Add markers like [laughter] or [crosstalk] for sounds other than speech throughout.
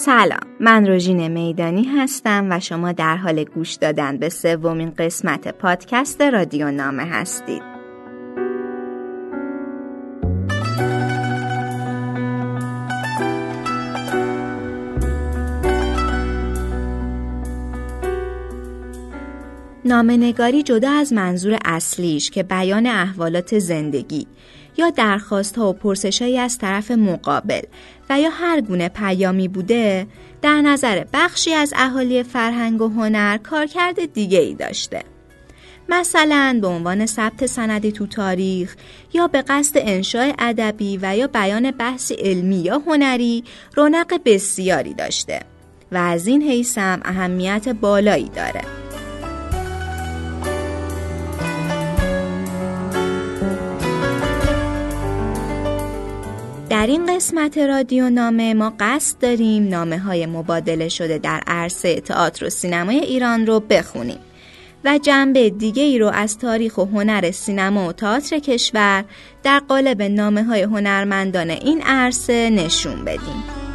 سلام من روژین میدانی هستم و شما در حال گوش دادن به سومین قسمت پادکست رادیو نامه هستید. نامنگاری جدا از منظور اصلیش که بیان احوالات زندگی یا درخواست ها و پرسشهایی از طرف مقابل و یا هر گونه پیامی بوده در نظر بخشی از اهالی فرهنگ و هنر کارکرد دیگه ای داشته. مثلا به عنوان ثبت سندی تو تاریخ یا به قصد انشاء ادبی و یا بیان بحثی علمی یا هنری رونق بسیاری داشته و از این حیثم اهمیت بالایی داره. این قسمت رادیو نامه ما قصد داریم نامه های مبادله شده در عرصه تئاتر و سینمای ایران رو بخونیم و جنبه دیگه ای رو از تاریخ و هنر سینما و تئاتر کشور در قالب نامه های هنرمندان این عرصه نشون بدیم.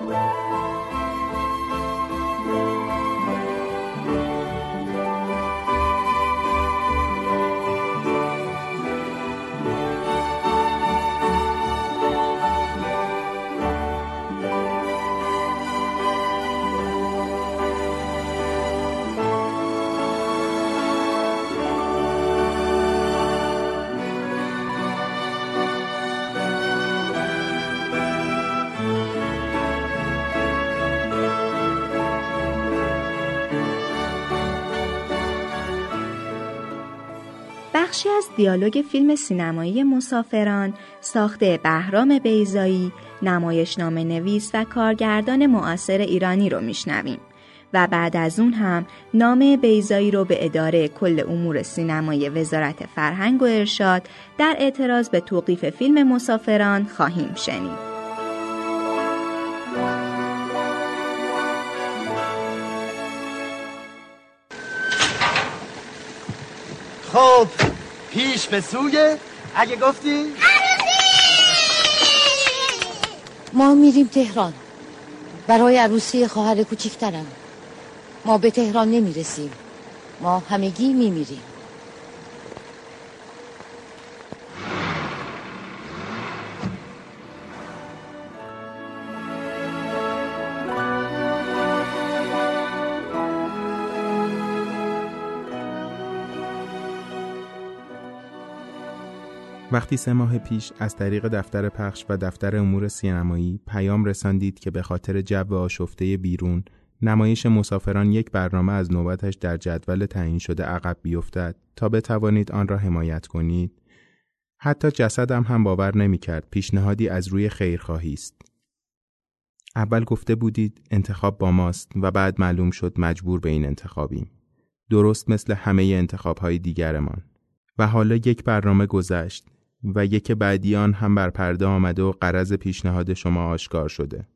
Música بخشی از دیالوگ فیلم سینمایی مسافران ساخته بهرام بیزایی نمایشنامه نویس و کارگردان معاصر ایرانی رو میشنویم و بعد از اون هم نام بیزایی رو به اداره کل امور سینمای وزارت فرهنگ و ارشاد در اعتراض به توقیف فیلم مسافران خواهیم شنید. خب پیش به سوی اگه گفتی؟ ما میریم تهران. برای عروسی خواهر کوچیکترم ما به تهران نمی‌رسیم. ما همگی میمیریم. وقتی سه ماه پیش از طریق دفتر پخش و دفتر امور سینمایی پیام رساندید که به خاطر جو آشفته بیرون نمایش مسافران یک برنامه از نوبتش در جدول تعیین شده عقب بیفتد تا بتوانید آن را حمایت کنید حتی جسدم هم باور نمی‌کرد پیشنهادی از روی خیرخواهی است. اول گفته بودید انتخاب با ماست و بعد معلوم شد مجبور به این انتخابیم. درست مثل همه انتخاب های دیگرمان. و حالا یک برنامه گذشت و یک بعدیان هم بر پرده آمده و قرض پیشنهاد شما آشکار شده.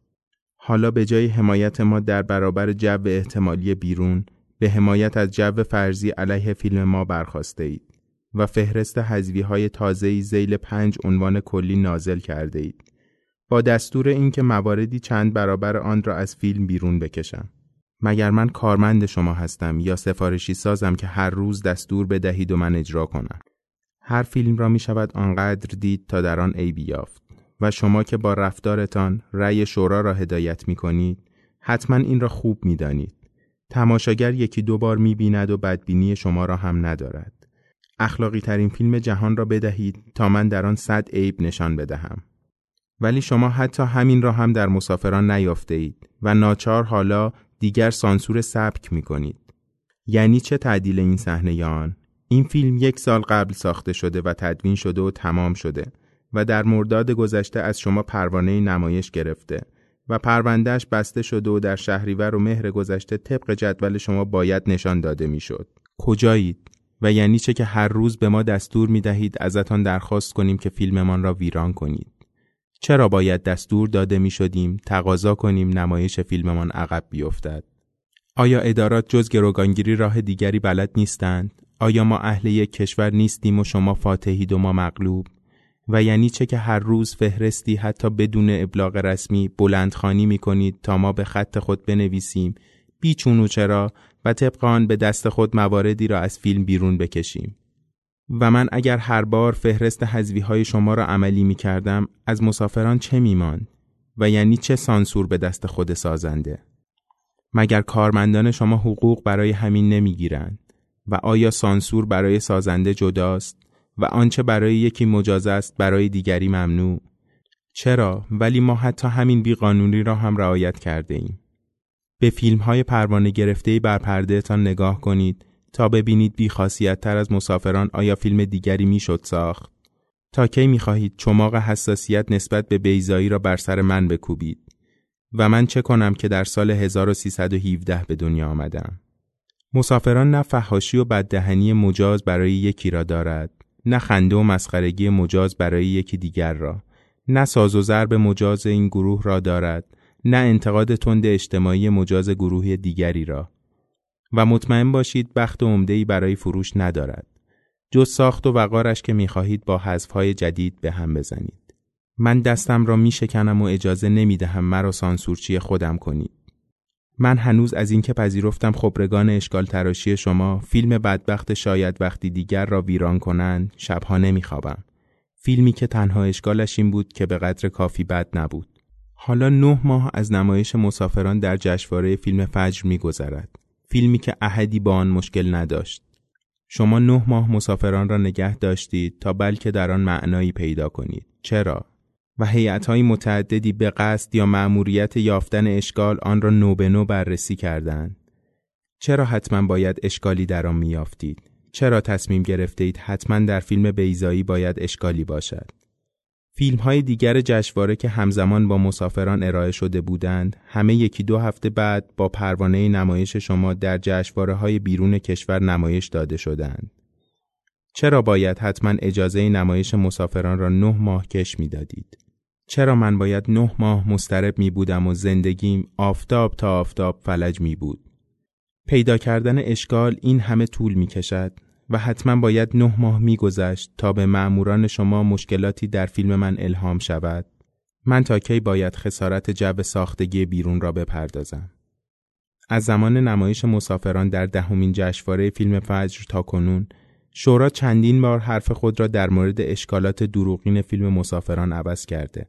حالا به جای حمایت ما در برابر جو احتمالی بیرون به حمایت از جو فرضی علیه فیلم ما برخواسته اید و فهرست حذوی های تازه‌ای زیل پنج عنوان کلی نازل کرده اید. با دستور اینکه مواردی چند برابر آن را از فیلم بیرون بکشم. مگر من کارمند شما هستم یا سفارشی سازم که هر روز دستور بدهید و من اجرا کنم. هر فیلم را می شود آنقدر دید تا در آن عیبی یافت و شما که با رفتارتان رأی شورا را هدایت می کنید حتما این را خوب می دانید. تماشاگر یکی دو بار می بیند و بدبینی شما را هم ندارد. اخلاقی ترین فیلم جهان را بدهید تا من در آن صد عیب نشان بدهم. ولی شما حتی همین را هم در مسافران نیافته اید و ناچار حالا دیگر سانسور سبک می کنید. یعنی چه تعدیل این صحنه آن؟ این فیلم یک سال قبل ساخته شده و تدوین شده و تمام شده و در مرداد گذشته از شما پروانه نمایش گرفته و پروندهش بسته شده و در شهریور و مهر گذشته طبق جدول شما باید نشان داده می‌شد. کجایید؟ و یعنی چه که هر روز به ما دستور می دهید ازتان درخواست کنیم که فیلممان را ویران کنید. چرا باید دستور داده می شدیم تقاضا کنیم نمایش فیلممان عقب بیفتد؟ آیا ادارات جز گروگانگیری راه دیگری بلد نیستند؟ آیا ما اهل یک کشور نیستیم و شما فاتحید و ما مغلوب؟ و یعنی چه که هر روز فهرستی حتی بدون ابلاغ رسمی بلندخانی می کنید تا ما به خط خود بنویسیم؟ بیچون و چرا؟ و طبق آن به دست خود مواردی را از فیلم بیرون بکشیم. و من اگر هر بار فهرست حذوی های شما را عملی می کردم از مسافران چه میماند؟ و یعنی چه سانسور به دست خود سازنده؟ مگر کارمندان شما حقوق برای همین نمی‌گیرند؟ و آیا سانسور برای سازنده جداست و آنچه برای یکی مجاز است برای دیگری ممنوع؟ چرا؟ ولی ما حتی همین بیقانونی را هم رعایت کرده ایم. به فیلم های پروانه گرفته بر پرده نگاه کنید تا ببینید بیخاصیت تر از مسافران آیا فیلم دیگری می‌شد ساخت. تا کی می‌خواهید چماق حساسیت نسبت به بیزایی را بر سر من بکوبید؟ و من چه کنم که در سال 1317 به دنیا آمدم؟ مسافران نه فحاشی و بددهنی مجاز برای یکی را دارد نه خنده و مسخرگی مجاز برای یکی دیگر را. نه ساز و ضرب مجاز این گروه را دارد نه انتقاد تند اجتماعی مجاز گروه دیگری را. و مطمئن باشید بخت عمده‌ای برای فروش ندارد. جز ساخت و وقارش که می‌خواهید با حذفهای جدید به هم بزنید. من دستم را میشکنم و اجازه نمی‌دهم مرا سانسورچی خودم کنید. من هنوز از اینکه پذیرفتم خبرگان اشکال تراشی شما فیلم بدبخت شاید وقتی دیگر را ویران کنند شبها نمیخوابم. فیلمی که تنها اشکالش این بود که به قدر کافی بد نبود. حالا نه ماه از نمایش مسافران در جشنواره فیلم فجر میگذرد. فیلمی که احدی با آن مشکل نداشت. شما نه ماه مسافران را نگه داشتید تا بلکه در آن معنایی پیدا کنید. چرا؟ و های متعددی به قصد یا مأموریت یافتن اشکال آن را نو به نو بررسی کردند. چرا حتما باید اشکالی در آن میافتید چرا تصمیم گرفته اید حتما در فیلم بیزایی باید اشکالی باشد؟ فیلم های دیگر جشنواره که همزمان با مسافران ارائه شده بودند همه یکی دو هفته بعد با پروانه نمایش شما در جشنواره های بیرون کشور نمایش داده شدند. چرا باید حتما اجازه نمایش مسافران را نه ماه کش می‌دادید؟ چرا من باید نه ماه مسترب می بودم و زندگیم آفتاب تا آفتاب فلج می بود؟ پیدا کردن اشکال این همه طول می کشد و حتما باید نه ماه میگذشت تا به معموران شما مشکلاتی در فیلم من الهام شود. من تا کی باید خسارت جو ساختگی بیرون را بپردازم؟ از زمان نمایش مسافران در دهمین جشنواره فیلم فجر تا کنون شورا چندین بار حرف خود را در مورد اشکالات دروغین فیلم مسافران عوض کرده.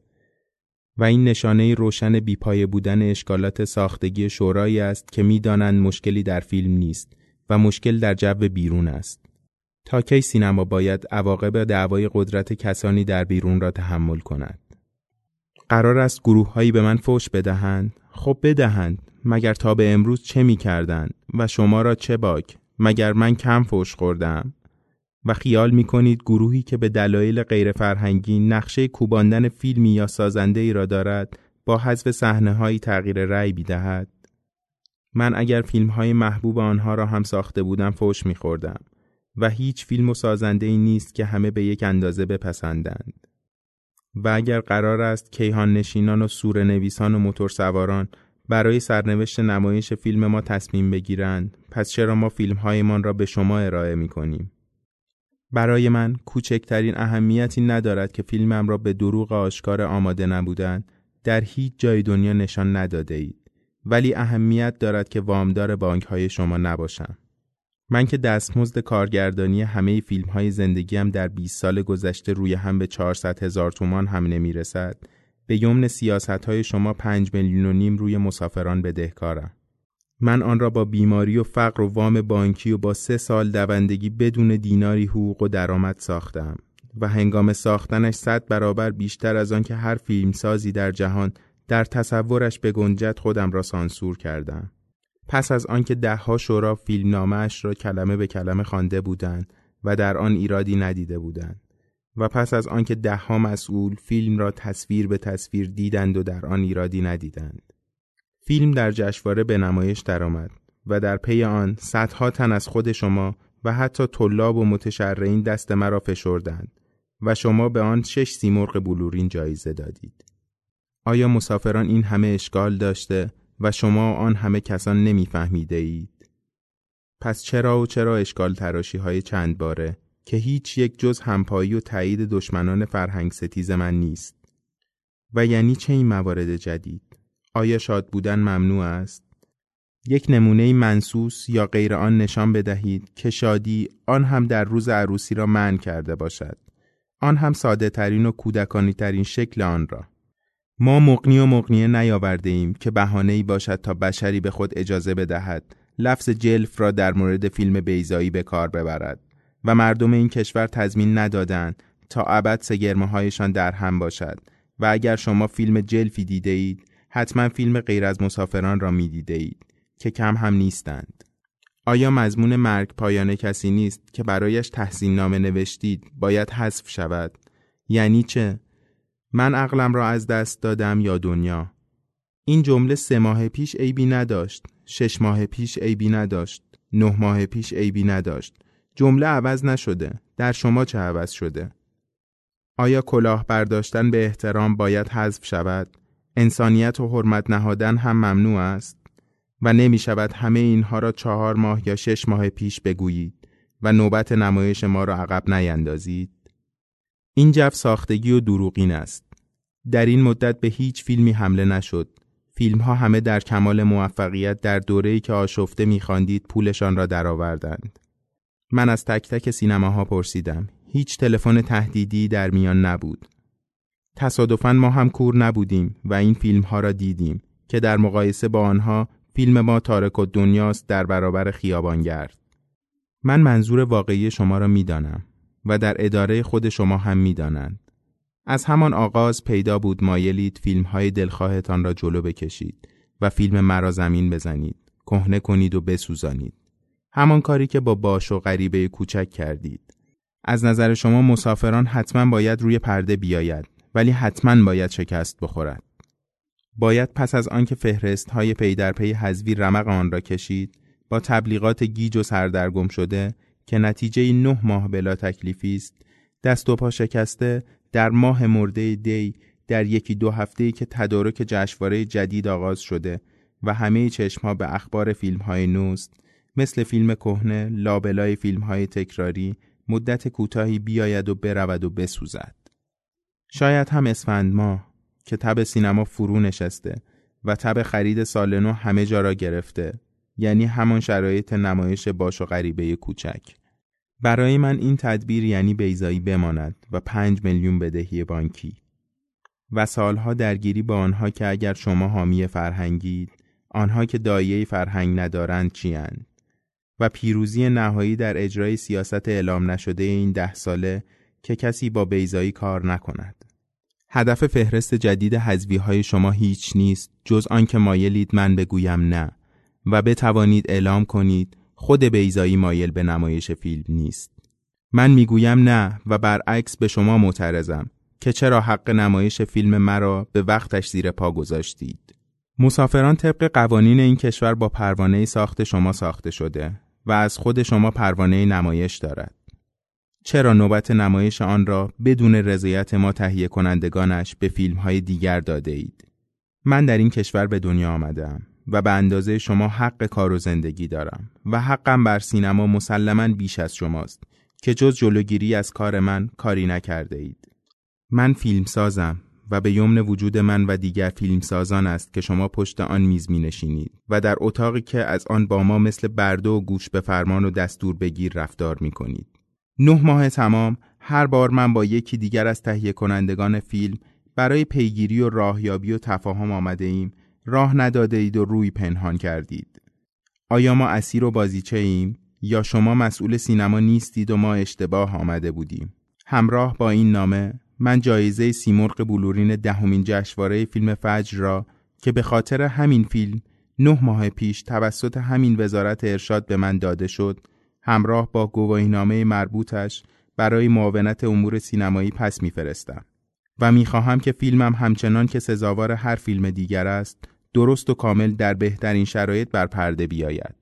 و این نشانه روشن بیپایه بودن اشکالات ساختگی شورایی است که می‌دانند مشکلی در فیلم نیست و مشکل در جو بیرون است. تا کی سینما باید عواقب دعوای قدرت کسانی در بیرون را تحمل کند؟ قرار است گروه هایی به من فوش بدهند. خب بدهند مگر تا به امروز چه می کردن و شما را چه باک؟ مگر من کم فوش خوردم؟ و خیال می کنید گروهی که به دلایل غیر فرهنگی نقشه کوباندن فیلمی یا سازنده ای را دارد با حذف صحنه هایی تغییر رأی بیدهد من اگر فیلم های محبوب آنها را هم ساخته بودم فوش می خوردم و هیچ فیلم و سازنده ای نیست که همه به یک اندازه بپسندند. و اگر قرار است کیهان نشینان و سور نویسان و موتور سواران برای سرنوشت نمایش فیلم ما تصمیم بگیرند پس چرا ما فیلم هایمان را به شما ارائه می کنیم؟ برای من کوچکترین اهمیتی ندارد که فیلمم را به دروغ آشکار آماده نبودن در هیچ جای دنیا نشان نداده اید. ولی اهمیت دارد که وامدار بانک های شما نباشم. من که دستمزد کارگردانی همه فیلم های زندگیم در 20 سال گذشته روی هم به 400 هزار تومان هم نمی رسد به یمن سیاست های شما 5 میلیون و نیم روی مسافران بدهکارم. من آن را با بیماری و فقر و وام بانکی و با سه سال دوندگی بدون دیناری حقوق و درآمد ساختم و هنگام ساختنش صد برابر بیشتر از آن که هر فیلمسازی در جهان در تصورش به گنجت خودم را سانسور کردم. پس از آنکه دهها شورا فیلمنامهاش را کلمه به کلمه خوانده بودند و در آن ایرادی ندیده بودند و پس از آنکه دهها مسئول فیلم را تصویر به تصویر دیدند و در آن ایرادی ندیدند. فیلم در جشنواره به نمایش درآمد و در پی آن صدها تن از خود شما و حتی طلاب و متشرعین دست مرا فشردند و شما به آن شش سیمرغ بلورین جایزه دادید. آیا مسافران این همه اشکال داشته و شما آن همه کسان نمیفهمیده اید؟ پس چرا و چرا اشکال تراشی های چند باره که هیچ یک جز همپایی و تایید دشمنان فرهنگ ستیز من نیست؟ و یعنی چه این موارد جدید؟ آیا شاد بودن ممنوع است؟ یک نمونه منسوس یا غیر آن نشان بدهید که شادی آن هم در روز عروسی را من کرده باشد. آن هم ساده ترین و کودکانی ترین شکل آن را. ما مقنی و مقنیه نیاورده ایم که بهانه ای باشد تا بشری به خود اجازه بدهد لفظ جلف را در مورد فیلم بیزایی به کار ببرد و مردم این کشور تضمین ندادند تا ابد سگرمه هایشان در هم باشد و اگر شما فیلم جلفی دیده اید حتما فیلم غیر از مسافران را می دیده اید که کم هم نیستند. آیا مضمون مرگ پایان کسی نیست که برایش تحسین نامه نوشتید باید حذف شود؟ یعنی چه؟ من عقلم را از دست دادم یا دنیا؟ این جمله سه ماه پیش عیبی نداشت، شش ماه پیش عیبی نداشت، نه ماه پیش عیبی نداشت. جمله عوض نشده. در شما چه عوض شده؟ آیا کلاه برداشتن به احترام باید حذف شود؟ انسانیت و حرمت نهادن هم ممنوع است؟ و نمی شود همه اینها را چهار ماه یا شش ماه پیش بگویید و نوبت نمایش ما را عقب نیندازید. این جو ساختگی و دروغین است. در این مدت به هیچ فیلمی حمله نشد. فیلم ها همه در کمال موفقیت در دوره‌ای که آشفته می‌خواندید پولشان را درآوردند. من از تک تک سینماها پرسیدم. هیچ تلفن تهدیدی در میان نبود. تصادفاً ما هم کور نبودیم و این فیلم ها را دیدیم که در مقایسه با آنها فیلم ما تارک و دنیاست در برابر خیابانگرد. من منظور واقعی شما را می‌دانم و در اداره خود شما هم می‌دانند. از همان آغاز پیدا بود مایلید فیلم های دلخواهتان را جلو بکشید و فیلم مرا زمین بزنید، کهنه کنید و بسوزانید. همان کاری که با باش و غریبه کوچک کردید. از نظر شما مسافران حتما باید روی پرده بیاید ولی حتما باید شکست بخورد. باید پس از آنکه فهرست های پی در پی حذوی رمق آن را کشید با تبلیغات گیج و سردرگم شده که نتیجه نه ماه بلا تکلیفی است دست و پا شکسته در ماه مرده دی در یکی دو هفته که تدارک جشنواره جدید آغاز شده و همه چشمها به اخبار فیلم های نوست مثل فیلم کهنه لابلای فیلم های تکراری مدت کوتاهی بیاید و برود و بسوزد شاید هم اسفند ماه که تب سینما فرو نشسته و تب خرید سال نو همه جا را گرفته یعنی همان شرایط نمایش باش و غریبه کوچک. برای من این تدبیر یعنی بیزایی بماند و پنج میلیون بدهی بانکی. و سالها درگیری با آنها که اگر شما حامی فرهنگید آنها که دایه فرهنگ ندارند چیند و پیروزی نهایی در اجرای سیاست اعلام نشده این ده ساله که کسی با بیزایی کار نکند. هدف فهرست جدید حذوی های شما هیچ نیست جز آنکه مایلید من بگویم نه. و بتوانید اعلام کنید خود بیزایی مایل به نمایش فیلم نیست. من می‌گویم نه و برعکس به شما معترضم که چرا حق نمایش فیلم مرا به وقتش زیر پا گذاشتید. مسافران طبق قوانین این کشور با پروانه ساخت شما ساخته شده و از خود شما پروانه نمایش دارد. چرا نوبت نمایش آن را بدون رضایت ما تهیه کنندگانش به فیلم های دیگر داده اید؟ من در این کشور به دنیا آمدم و به اندازه شما حق کار و زندگی دارم و حقم بر سینما مسلما بیش از شماست که جز جلوگیری از کار من کاری نکرده اید. من فیلم سازم و به یمن وجود من و دیگر فیلم سازان است که شما پشت آن میز می نشینید و در اتاقی که از آن با ما مثل برده و گوش به فرمان و دستور بگیر رفتار می کنید. نه ماه تمام هر بار من با یکی دیگر از تهیه کنندگان فیلم برای پیگیری و راهیابی و تفاهم آمده ایم راه نداده اید و روی پنهان کردید. آیا ما اسیر و بازیچه ایم یا شما مسئول سینما نیستید و ما اشتباه آمده بودیم؟ همراه با این نامه من جایزه سیمرغ بلورین دهمین جشنواره فیلم فجر را که به خاطر همین فیلم نه ماه پیش توسط همین وزارت ارشاد به من داده شد همراه با گواهینامه مربوطش برای معاونت امور سینمایی پس میفرستم و می‌خواهم که فیلمم همچنان که سزاوار هر فیلم دیگر است درست و کامل در بهترین شرایط بر پرده بیاید.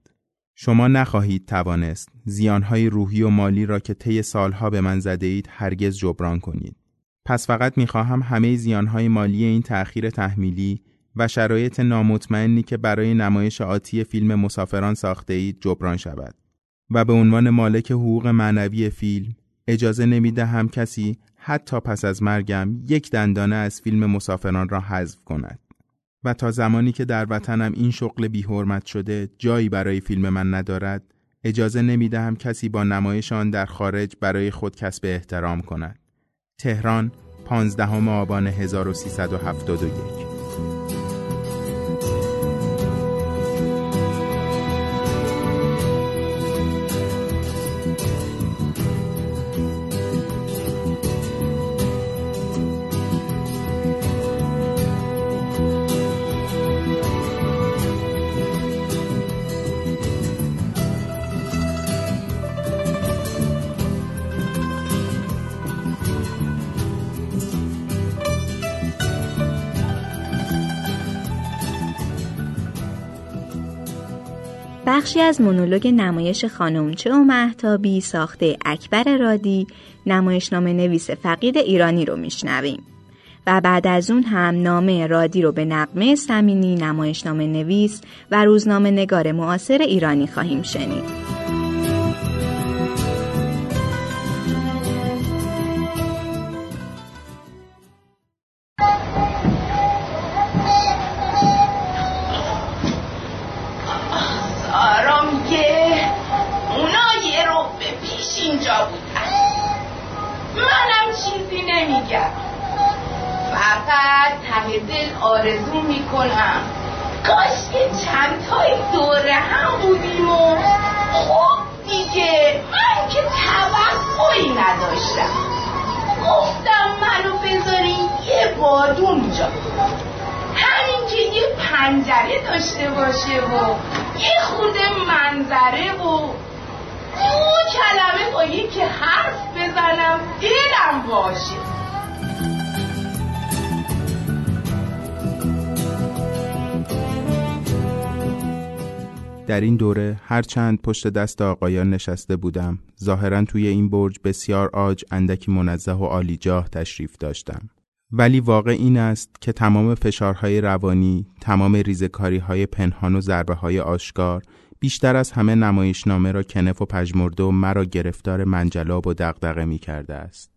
شما نخواهید توانست زیانهای روحی و مالی را که طی سالها به من زده اید هرگز جبران کنید. پس فقط می‌خواهم همه زیانهای مالی این تأخیر تحمیلی و شرایط نامطمئنی که برای نمایش آتی فیلم مسافران ساخته اید جبران شود. و به عنوان مالک حقوق معنوی فیلم اجازه نمی دهم کسی حتی پس از مرگم یک دندانه از فیلم مسافران را حذف کند. و تا زمانی که در وطنم این شغل بیحرمت شده جایی برای فیلم من ندارد اجازه نمی دهم کسی با نمایش آن در خارج برای خود کسب احترام کند. تهران 15 آبان 1371 بخشی از مونولوگ نمایش خانمچه و محتابی ساخته اکبر رادی نمایشنامه نویس فقید ایرانی رو میشنویم و بعد از اون هم نامه رادی رو به نقمه سمینی نمایشنامه نویس و روزنامه نگار معاصر ایرانی خواهیم شنید. در این دوره هر چند پشت دست آقایان نشسته بودم ظاهرا توی این برج بسیار آج اندکی منزه و عالی جاه تشریف داشتم. ولی واقع این است که تمام فشارهای روانی تمام ریزکاری های پنهان و ضربه های آشکار بیشتر از همه نمایشنامه را کنف و پژمرده و مرا گرفتار منجلاب و دغدغه می کرده است.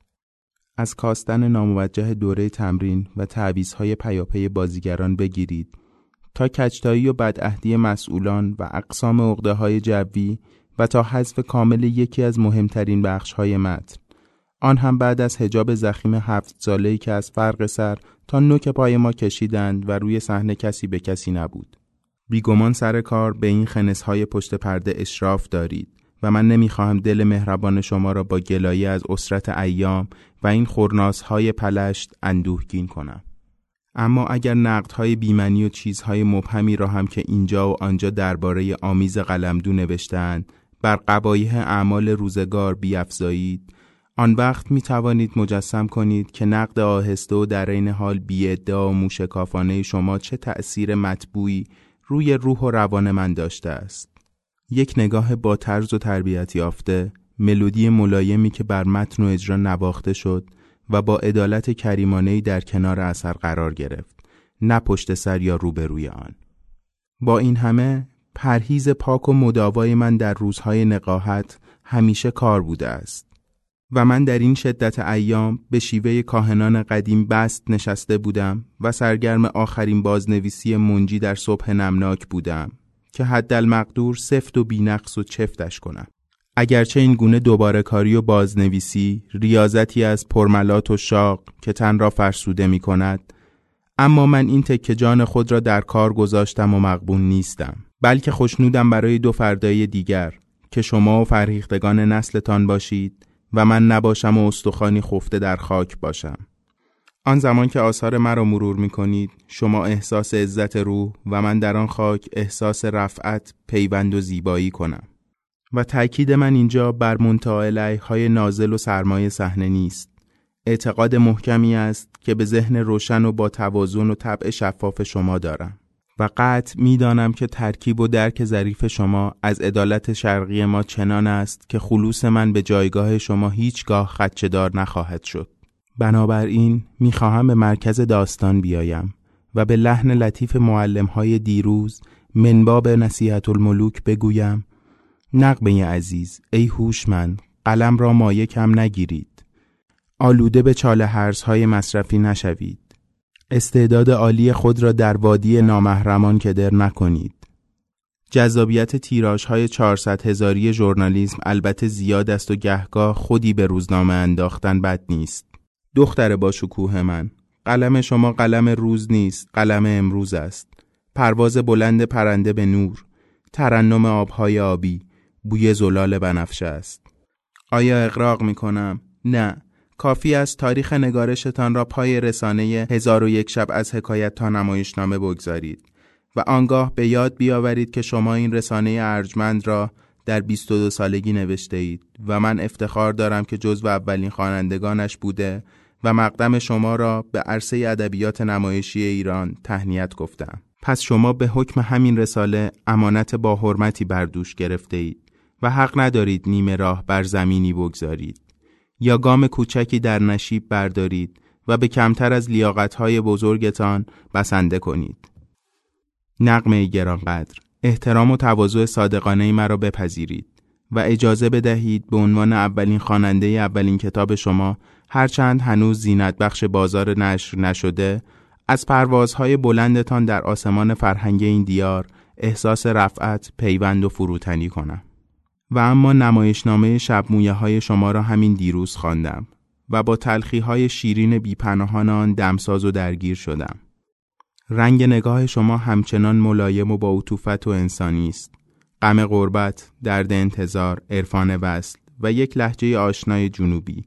از کاستن ناموجه دوره تمرین و تعویزهای پیاپی بازیگران بگیرید تا کچتایی و بدعهدی مسئولان و اقسام عقده های جوی و تا حذف کامل یکی از مهمترین بخش های متن. آن هم بعد از حجاب زخیم هفت ساله‌ای که از فرق سر تا نوک پای ما کشیدند و روی صحنه کسی به کسی نبود. بیگمان سر کار به این های پشت پرده اشراف دارید و من نمی‌خواهم دل مهربان شما را با گلایه از اسرت ایام و این های پلشت اندوهگین کنم. اما اگر نقدهای بیمنی و چیزهای مبهمی را هم که اینجا و آنجا درباره آمیز قلمدو نوشتند بر قبایه اعمال روزگار بیافزایید آن وقت می توانید مجسم کنید که نقد آهسته و در این حال بیادعا و موشکافانه شما چه تأثیر مطبوعی روی روح و روان من داشته است. یک نگاه با طرز و تربیت یافته، ملودی ملایمی که بر متن و اجرا نواخته شد و با عدالت کریمانهی در کنار اثر قرار گرفت نه پشت سر یا روبروی آن. با این همه پرهیز پاک و مداوای من در روزهای نقاهت همیشه کار بوده است و من در این شدت ایام به شیوه کاهنان قدیم بست نشسته بودم و سرگرم آخرین بازنویسی منجی در صبح نمناک بودم که حد المقدور سفت و بینقص و چفتش کنم. اگرچه این گونه دوباره کاری و بازنویسی ریاضتی از پرملات و شاق که تن را فرسوده می کند اما من این تکه جان خود را در کار گذاشتم و مقبون نیستم بلکه خوشنودم برای دو فردای دیگر که شما و فرهیختگان نسلتان باشید و من نباشم و استخوانی خفته در خاک باشم. آن زمان که آثار مرا مرور می کنید شما احساس عزت روح و من در آن خاک احساس رفعت پیوند و زیبایی کنم. و تأکید من اینجا بر منتها های نازل و سرمایه صحنه نیست. اعتقاد محکمی است که به ذهن روشن و با توازن و طبع شفاف شما دارم. و قطع می‌دانم که ترکیب و درک ظریف شما از عدالت شرقی ما چنان است که خلوص من به جایگاه شما هیچگاه خدچهدار نخواهد شد. بنابراین می‌خواهم به مرکز داستان بیایم و به لحن لطیف معلم های دیروز منباب نصیحت الملوک بگویم نقمه عزیز ای هوشمند قلم را مایه کم نگیرید. آلوده به چاله های مصرفی نشوید. استعداد عالی خود را در وادی نامحرمان کدر نکنید. جذابیت تیراژ های 400 هزاری ژورنالیسم البته زیاد است و گهگاه خودی به روزنامه انداختن بد نیست. دختر با شکوه من قلم شما قلم روز نیست قلم امروز است. پرواز بلند پرنده به نور ترنم آبهای آبی. بوی زلال بنفشه است آیا اقراق می کنم؟ نه کافی است تاریخ نگارشتان را پای رسانه هزار و یک شب از حکایت تا نمایشنامه بگذارید و آنگاه به یاد بیاورید که شما این رسانه ارجمند را در 22 سالگی نوشته اید و من افتخار دارم که جزو اولین خوانندگانش بوده و مقدم شما را به عرصه ادبیات نمایشی ایران تهنیت گفتم. پس شما به حکم همین رساله امانت با حرمتی بر دوش گرفته اید و حق ندارید نیمه راه بر زمینی بگذارید یا گام کوچکی در نشیب بردارید و به کمتر از لیاقتهای بزرگتان بسنده کنید. نقمه گرانقدر احترام و تواضع صادقانه مرا بپذیرید و اجازه بدهید به عنوان اولین خواننده اولین کتاب شما هرچند هنوز زینت بخش بازار نشر نشده از پروازهای بلندتان در آسمان فرهنگ این دیار احساس رفعت، پیوند و فروتنی کنم. و اما نمایشنامه شبمویه های شما را همین دیروز خواندم و با تلخی های شیرین بیپناهان آن دمساز و درگیر شدم. رنگ نگاه شما همچنان ملایم و با عطوفت و انسانی است. غم غربت، درد انتظار، عرفان وصل و یک لحجه آشنای جنوبی.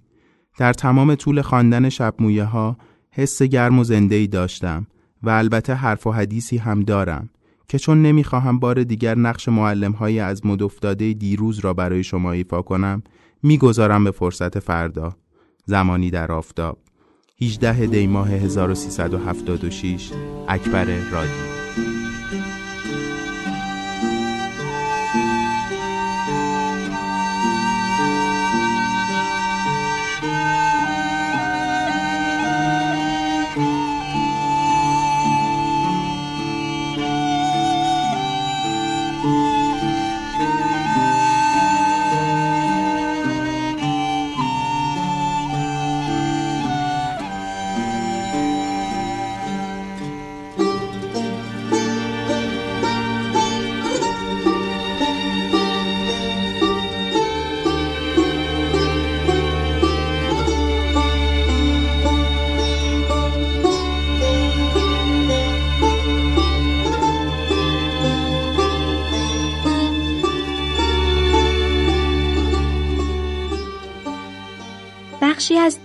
در تمام طول خواندن شبمویه ها حس گرم و زنده ای داشتم و البته حرف و حدیثی هم دارم که چون نمی‌خواهم بار دیگر نقش معلم های از مدفتاده دیروز را برای شما ایفا کنم می‌گذارم به فرصت فردا. زمانی در آفتاب. 18 دی ماه 1376 اکبر رادیو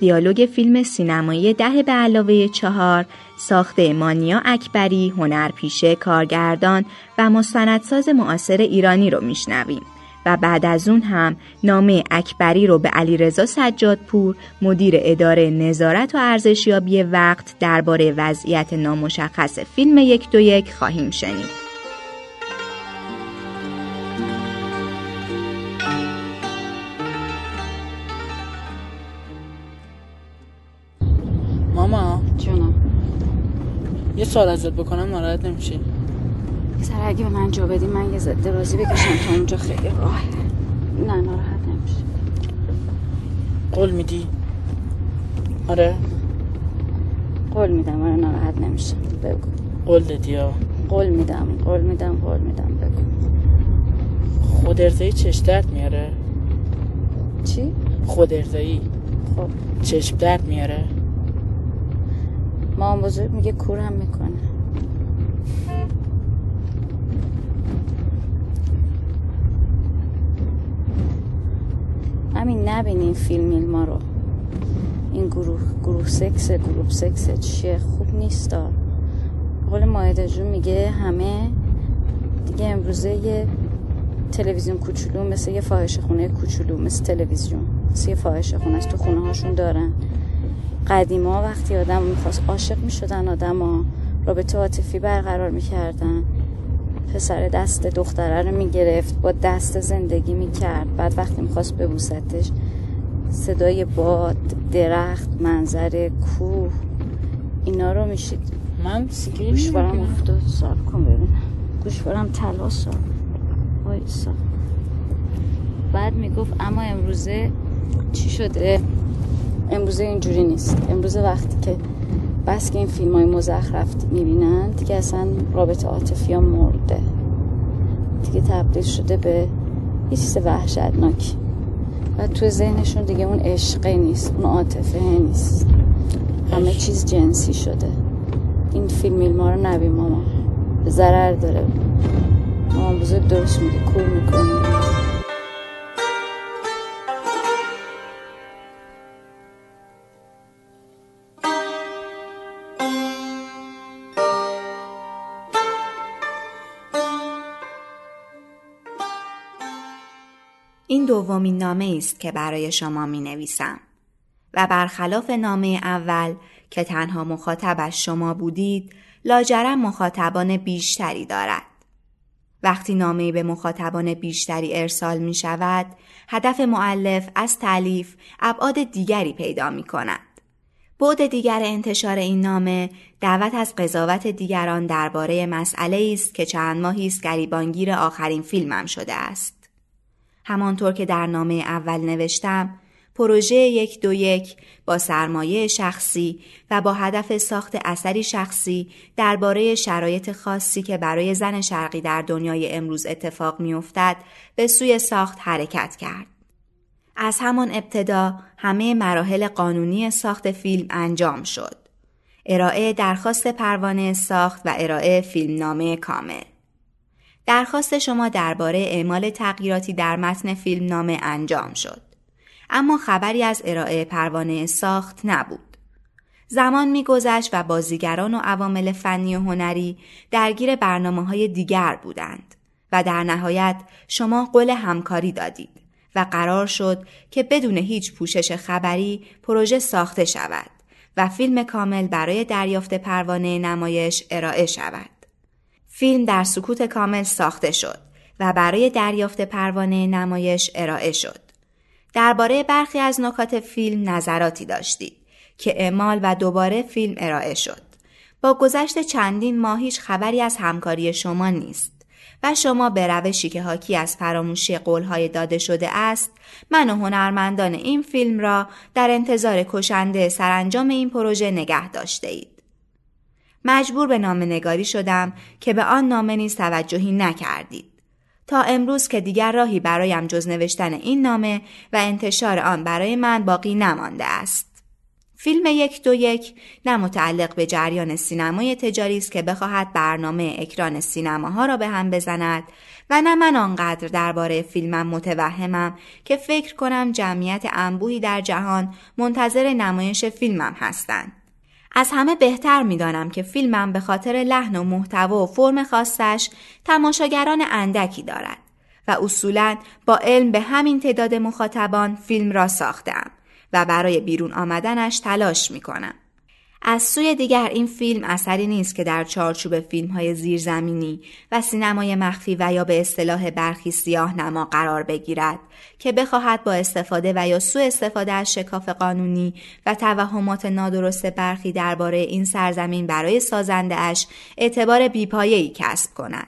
دیالوگ فیلم سینمایی ده به علاوه چهار ساخت مانیا اکبری هنرپیشه کارگردان و مستندساز معاصر ایرانی رو میشنویم و بعد از اون هم نامه اکبری رو به علیرضا سجادپور مدیر اداره نظارت و ارزشیابی وقت درباره وضعیت نامشخص فیلم یک دو یک خواهیم شنید. یه سوال ازت بکنم ناراحت نمیشی؟ سر اگه به من جا بدی من یه ضد بازی بکشم تا اونجا خیلی راه نه ناراحت نمیشی. قول میدی؟ آره. قول میدم آره ناراحت نمیشم. بگو. قول دادی ها قول میدم قول میدم قول میدم بگو. خود ارزایی چش درد میاره؟ چی؟ خود ارزایی خب. چشم درد میاره؟ مامان بزرگ میگه کورم می‌کنه. همین نبینین فیلم ما رو. این گروه گروه سکس گروه سکس چیه؟ خوب نیست قول ماهده جون میگه همه دیگه امروزه یه تلویزیون کوچولو مثل یه فاحشه خونه کوچولو مثل تلویزیون مثل یه فاحشه خونه است. تو خونه هاشون دارن. قدیما وقتی آدم می‌خواست عاشق می‌شدن آدم ها رابطه عاطفی برقرار می‌کردن. پسر دست دختره رو می‌گرفت با دست زندگی می‌کرد. بعد وقتی می‌خواست ببوستش صدای باد درخت منظر کوه اینا رو میشید. من سیگاری گوشوارم افتاد. سال کن ببینم گوشوارم طلا سال وایسا. بعد می‌گفت اما امروزه چی شده؟ امروزه اینجوری نیست. امروزه وقتی که بس که این فیلم های مزخرف می‌بینن دیگه اصلا رابطه عاطفی ها مرده. دیگه تبدیل شده به یه چیز وحشتناکی و تو ذهنشون دیگه اون عشقه نیست اون عاطفه نیست. همه چیز جنسی شده. این فیلم ما رو نبین ماما. ضرر داره. ماما بزرگ درست میگه. کور می‌کنه. این دومین نامه است که برای شما می نویسم و برخلاف نامه اول که تنها مخاطبش شما بودید لاجرم مخاطبان بیشتری دارد. وقتی نامه به مخاطبان بیشتری ارسال می شود، هدف معلف از تعلیف ابعاد دیگری پیدا می کند. بعد دیگر انتشار این نامه دعوت از قضاوت دیگران درباره مسئله است که چند ماهی است گریبانگیر آخرین فیلمم شده است. همانطور که در نامه اول نوشتم پروژه یک دو یک با سرمایه شخصی و با هدف ساخت اثری شخصی درباره شرایط خاصی که برای زن شرقی در دنیای امروز اتفاق میافتد به سوی ساخت حرکت کرد. از همان ابتدا همه مراحل قانونی ساخت فیلم انجام شد. ارائه درخواست پروانه ساخت و ارائه فیلمنامه کامل. درخواست شما درباره اعمال تغییراتی در متن فیلم نامه انجام شد. اما خبری از ارائه پروانه ساخت نبود. زمان میگذشت و بازیگران و عوامل فنی و هنری درگیر برنامه های دیگر بودند و در نهایت شما قول همکاری دادید و قرار شد که بدون هیچ پوشش خبری پروژه ساخته شود و فیلم کامل برای دریافت پروانه نمایش ارائه شود. فیلم در سکوت کامل ساخته شد و برای دریافت پروانه نمایش ارائه شد. درباره برخی از نکات فیلم نظراتی داشتید که اعمال و دوباره فیلم ارائه شد. با گذشت چندین ماه هیچ خبری از همکاری شما نیست و شما به روشی که حاکی از فراموشی قولهای داده شده است من و هنرمندان این فیلم را در انتظار کشنده سرانجام این پروژه نگه داشته اید. مجبور به نامه نگاری شدم که به آن نامه نیز توجهی نکردید. تا امروز که دیگر راهی برایم جز نوشتن این نامه و انتشار آن برای من باقی نمانده است. فیلم یک دو یک نه متعلق به جریان سینمای تجاری است که بخواهد برنامه اکران سینماها را به هم بزند و نه من آنقدر درباره فیلمم متوهمم که فکر کنم جمعیت انبوهی در جهان منتظر نمایش فیلمم هستند. از همه بهتر می‌دانم که فیلمم به خاطر لحن و محتوا و فرم خاصش تماشاگران اندکی دارد و اصولا با علم به همین تعداد مخاطبان فیلم را ساختم و برای بیرون آمدنش تلاش می کنم. از سوی دیگر این فیلم اثری نیست که در چارچوب فیلم های زیرزمینی و سینمای مخفی و یا به اصطلاح برخی سیاه نما قرار بگیرد که بخواهد با استفاده و یا سوء استفاده از شکاف قانونی و توهمات نادرست برخی درباره این سرزمین برای سازنده اش اعتبار بیپایه‌ای کسب کند.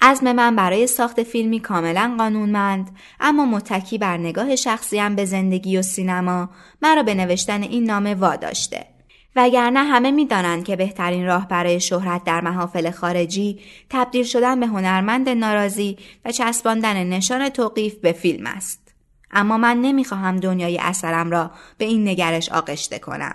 عزم من برای ساخت فیلمی کاملا قانونمند اما متکی بر نگاه شخصیم به زندگی و سینما مرا به نوشتن این نامه واداشته. وگرنه همه می‌دانند که بهترین راه برای شهرت در محافل خارجی تبدیل شدن به هنرمند ناراضی و چسباندن نشان توقیف به فیلم است. اما من نمی‌خواهم دنیای اثرم را به این نگرش آغشته کنم.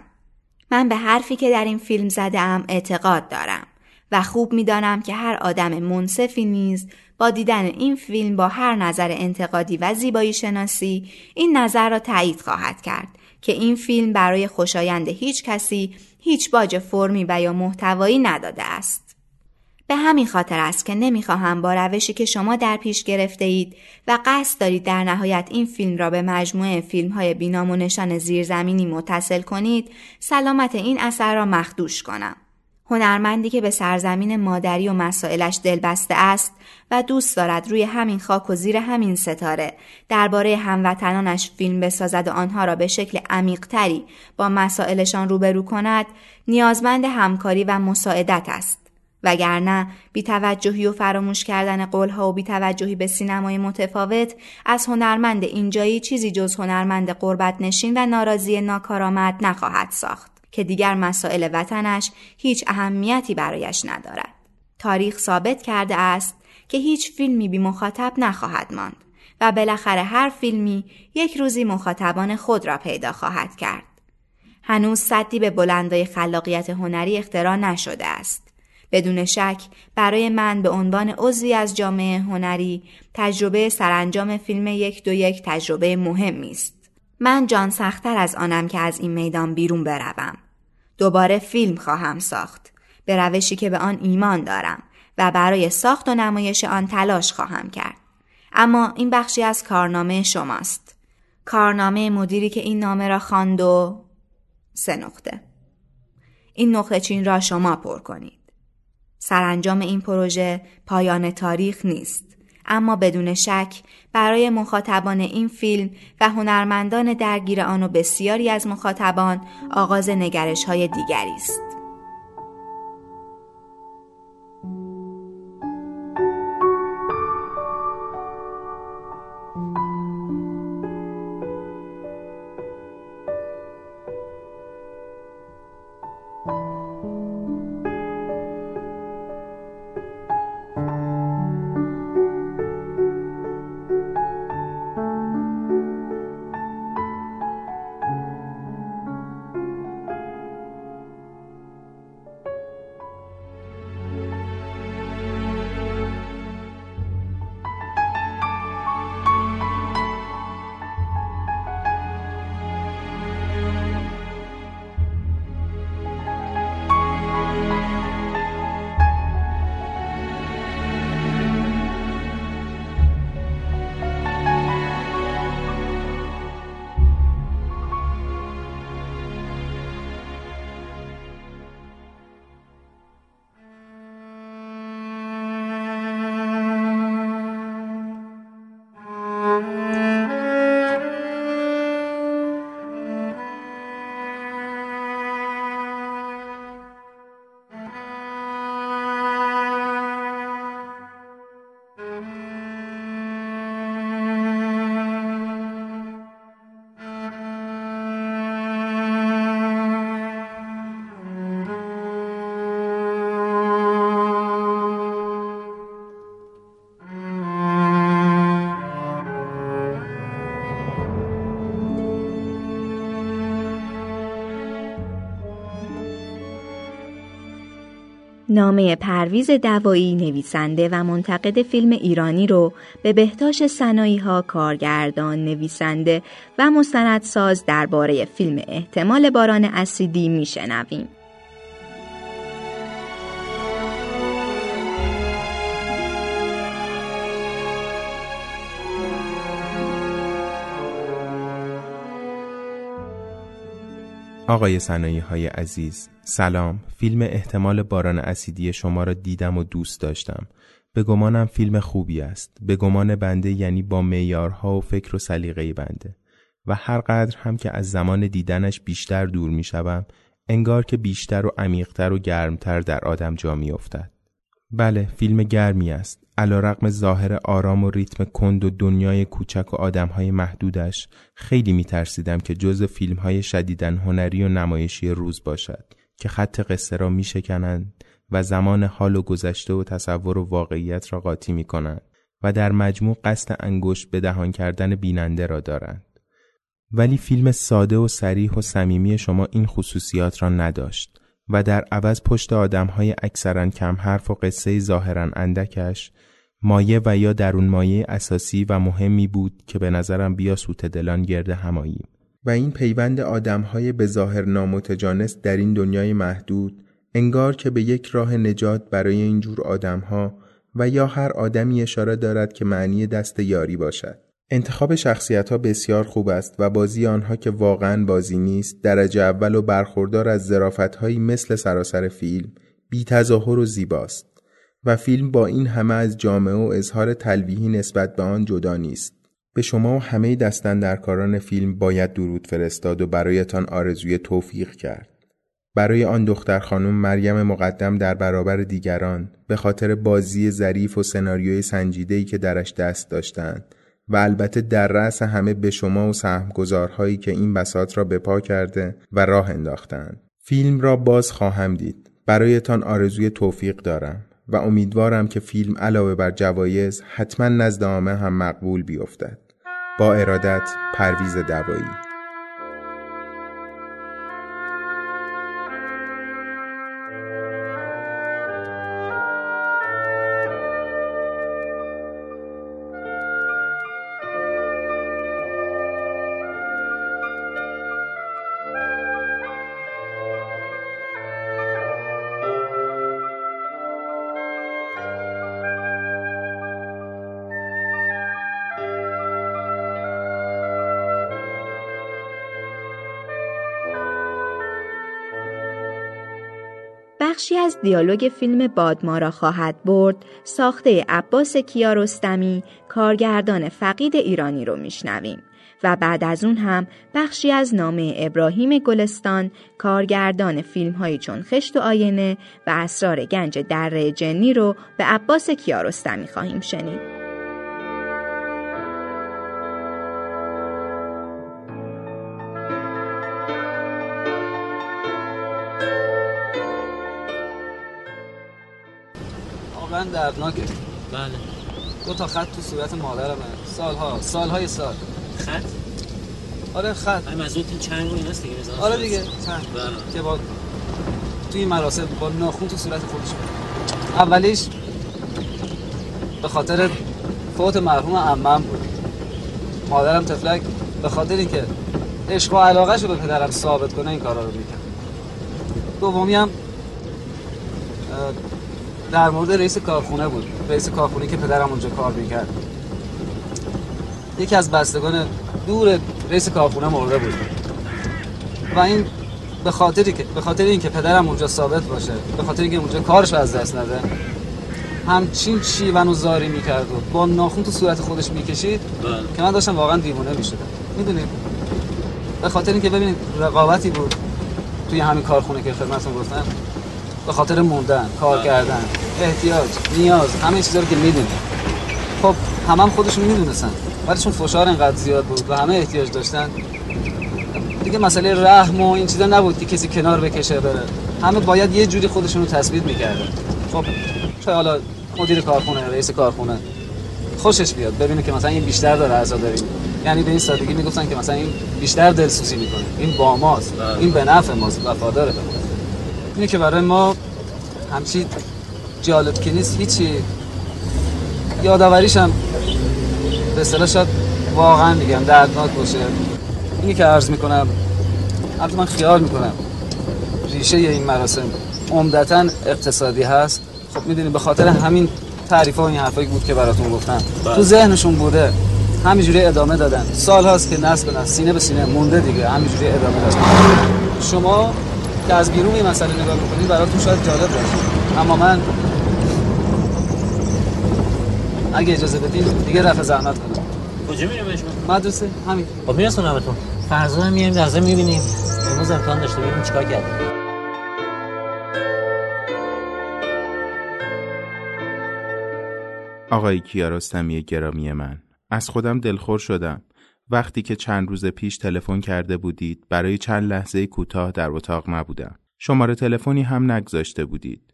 من به حرفی که در این فیلم زدم اعتقاد دارم و خوب می‌دانم که هر آدم منصفی نیز با دیدن این فیلم با هر نظر انتقادی و زیبایی شناسی این نظر را تایید خواهد کرد که این فیلم برای خوشایند هیچ کسی هیچ باج فرمی و یا محتوایی نداده است. به همین خاطر است که نمی‌خواهم با روشی که شما در پیش گرفته اید و قصد دارید در نهایت این فیلم را به مجموعه فیلم های بینام و نشان زیرزمینی متصل کنید سلامت این اثر را مخدوش کنم. هنرمندی که به سرزمین مادری و مسائلش دلبسته است و دوست دارد روی همین خاک و زیر همین ستاره درباره هموطنانش فیلم بسازد و آنها را به شکل عمیقتری با مسائلشان روبرو کند نیازمند همکاری و مساعدت است. وگرنه بیتوجهی و فراموش کردن قولها و بیتوجهی به سینمای متفاوت از هنرمند اینجایی چیزی جز هنرمند قربت نشین و ناراضی ناکارآمد نخواهد ساخت. که دیگر مسائل وطنش هیچ اهمیتی برایش ندارد. تاریخ ثابت کرده است که هیچ فیلمی بی مخاطب نخواهد ماند و بالاخره هر فیلمی یک روزی مخاطبان خود را پیدا خواهد کرد. هنوز صدی به بلندای خلاقیت هنری اختراع نشده است. بدون شک برای من به عنوان عضوی از جامعه هنری تجربه سرانجام فیلم یک دو یک تجربه مهمی است. من جان سختتر از آنم که از این میدان بیرون بروم. دوباره فیلم خواهم ساخت. به روشی که به آن ایمان دارم و برای ساخت و نمایش آن تلاش خواهم کرد. اما این بخشی از کارنامه شماست. کارنامه مدیری که این نامه را خواند و سه نقطه. این نقطه چین را شما پر کنید. سرانجام این پروژه پایان تاریخ نیست اما بدون شک برای مخاطبان این فیلم و هنرمندان درگیر آن و بسیاری از مخاطبان آغاز نگرش های دیگری است. نامه پرویز دوایی نویسنده و منتقد فیلم ایرانی رو به بهتاش سنایی ها کارگردان نویسنده و مستندساز درباره فیلم احتمال باران اسیدی میشنویم. آقای سنایی های عزیز سلام. فیلم احتمال باران اسیدی شما را دیدم و دوست داشتم. به گمانم فیلم خوبی است. به گمان بنده یعنی با معیارها و فکر و سلیقه بنده. و هر قدر هم که از زمان دیدنش بیشتر دور می شوم انگار که بیشتر و عمیقتر و گرمتر در آدم جا می افتد. بله فیلم گرمی است. علا رقم ظاهر آرام و ریتم کند و دنیای کوچک و آدمهای محدودش خیلی می ترسیدم که جز فیلم های شدیدن هنری و نمایشی روز باشد که خط قصه را می شکنند و زمان حال و گذشته و تصور و واقعیت را قاطی می کنند و در مجموع قصد انگشت به دهان کردن بیننده را دارند. ولی فیلم ساده و سریح و صمیمی شما این خصوصیات را نداشت و در عوض پشت آدم های اکثرا کم حرف و قصه ظاهرا اندکش مایه و یا درون مایه اساسی و مهمی بود که به نظرم بیا سوت دلان گرد هماییم و این پیوند آدم های به ظاهر نامتجانس در این دنیای محدود انگار که به یک راه نجات برای این جور آدمها و یا هر آدمی اشاره دارد که معنی دست یاری باشد. انتخاب شخصیت ها بسیار خوب است و بازی آنها که واقعا بازی نیست درجه اول و برخوردار از ظرافت مثل سراسر فیلم بی تظاهر و زیباست و فیلم با این همه از جامعه و اظهار تلویحی نسبت به آن جدا نیست. به شما و همه دستن در کاران فیلم باید درود فرستاد و برایتان آرزوی توفیق کرد. برای آن دختر خانم مریم مقدم در برابر دیگران به خاطر بازی ظریف و سناریوی سنجیده‌ای که درش دست داشتند و البته در رأس همه به شما و سهمگذارهایی که این بساط را به پا کرده و راه انداختند. فیلم را باز خواهم دید. برایتان آرزوی توفیق دارم و امیدوارم که فیلم علاوه بر جوایز حتما نزد آمه هم مقبول بیفتد. با ارادت پرویز دوایی بخشی از دیالوگ فیلم بادمارا خواهد برد ساخته عباس کیارستمی کارگردان فقید ایرانی رو میشنویم و بعد از اون هم بخشی از نامه ابراهیم گلستان کارگردان فیلم هایی چون خشت و آینه و اسرار گنج دره جنی رو به عباس کیارستمی خواهیم شنید. واقعا دردناکه. بله. دو تا خط تو صورت مادرم سالها سالهای سال. خط؟ آره خط. این مزود چنگ و ایناست دیگه آره دیگه چنگ. بله. که با توی مراسم با ناخون تو صورت خودش. اولیش به خاطر فوت مرحوم عمم بود. مادرم تفلک به خاطر اینکه عشق و علاقه شو به پدرم ثابت کنه این کارا رو می‌کرد. دومی هم در مورد رئیس کارخونه بود. رئیس کارخونه که پدرم اونجا کار می‌کرد. یکی از بستگان دور رئیس کارخونه مرده بود. و این به خاطری که به خاطر اینکه پدرم اونجا ثابت باشه به خاطر اینکه اونجا کارش از دست نده همچین چیون و زاری می‌کرد و با ناخون تو صورت خودش می‌کشید بله. که من داشتم واقعا دیوونه می‌شدم. می‌دونید به خاطر اینکه ببینید رقابتی بود توی همین کارخونه که خدمتتون گفتم. به خاطر موندن کار بله. کردن. احتیاج نیاز همه چیزا رو که می‌دونی خب همه هم خودشون می‌دونستن ولی چون فشار اینقدر زیاد بود و همه احتیاج داشتن دیگه مسئله رحم و این چیزا نبود که کسی کنار بکشه بره. همه باید یه جوری خودشون رو تثبیت می‌کردن. خب چه حالا مدیر کارخونه رئیس کارخونه خوشش بیاد ببینه که مثلا این بیشتر داره عزاداری یعنی به این سادگی می‌گفتن که مثلا این بیشتر دلسوزی می‌کنه. این با ماست. بله. این به نفع ماست. وفاداره به ما اینه که برای ما همچی جالب که نیست هیچی. یادآوریش هم به اصطلاح شاید واقعا میگم دردناک باشه. اینی که عرض می‌کنم البته من خیال می‌کنم ریشه این مراسم عمدتا اقتصادی هست. خب می‌دونید به خاطر همین تعریف ها و این حرفایی بود که براتون گفتم. بله. تو ذهنشون بوده همینجوری ادامه دادن. سال هاست که نسل به نسل سینه به سینه مونده دیگه. همینجوری ادامه دادن. شما که از بیرون این مسئله نگاه می‌کنید براتون شاید جالب باشه. اما من اگه اجازه بدین دیگه رفع زحمت کنم. کجا میریم مدرسه همین. خب میرسونمتون فرضا هم میایم در می‌بینیم. امروز امتحان داشته ببینیم چیکار کردیم؟ آقای کیارستمی گرامی من از خودم دلخور شدم. وقتی که چند روز پیش تلفن کرده بودید برای چند لحظه کوتاه در اتاق نبودم. شماره تلفنی هم نگذاشته بودید.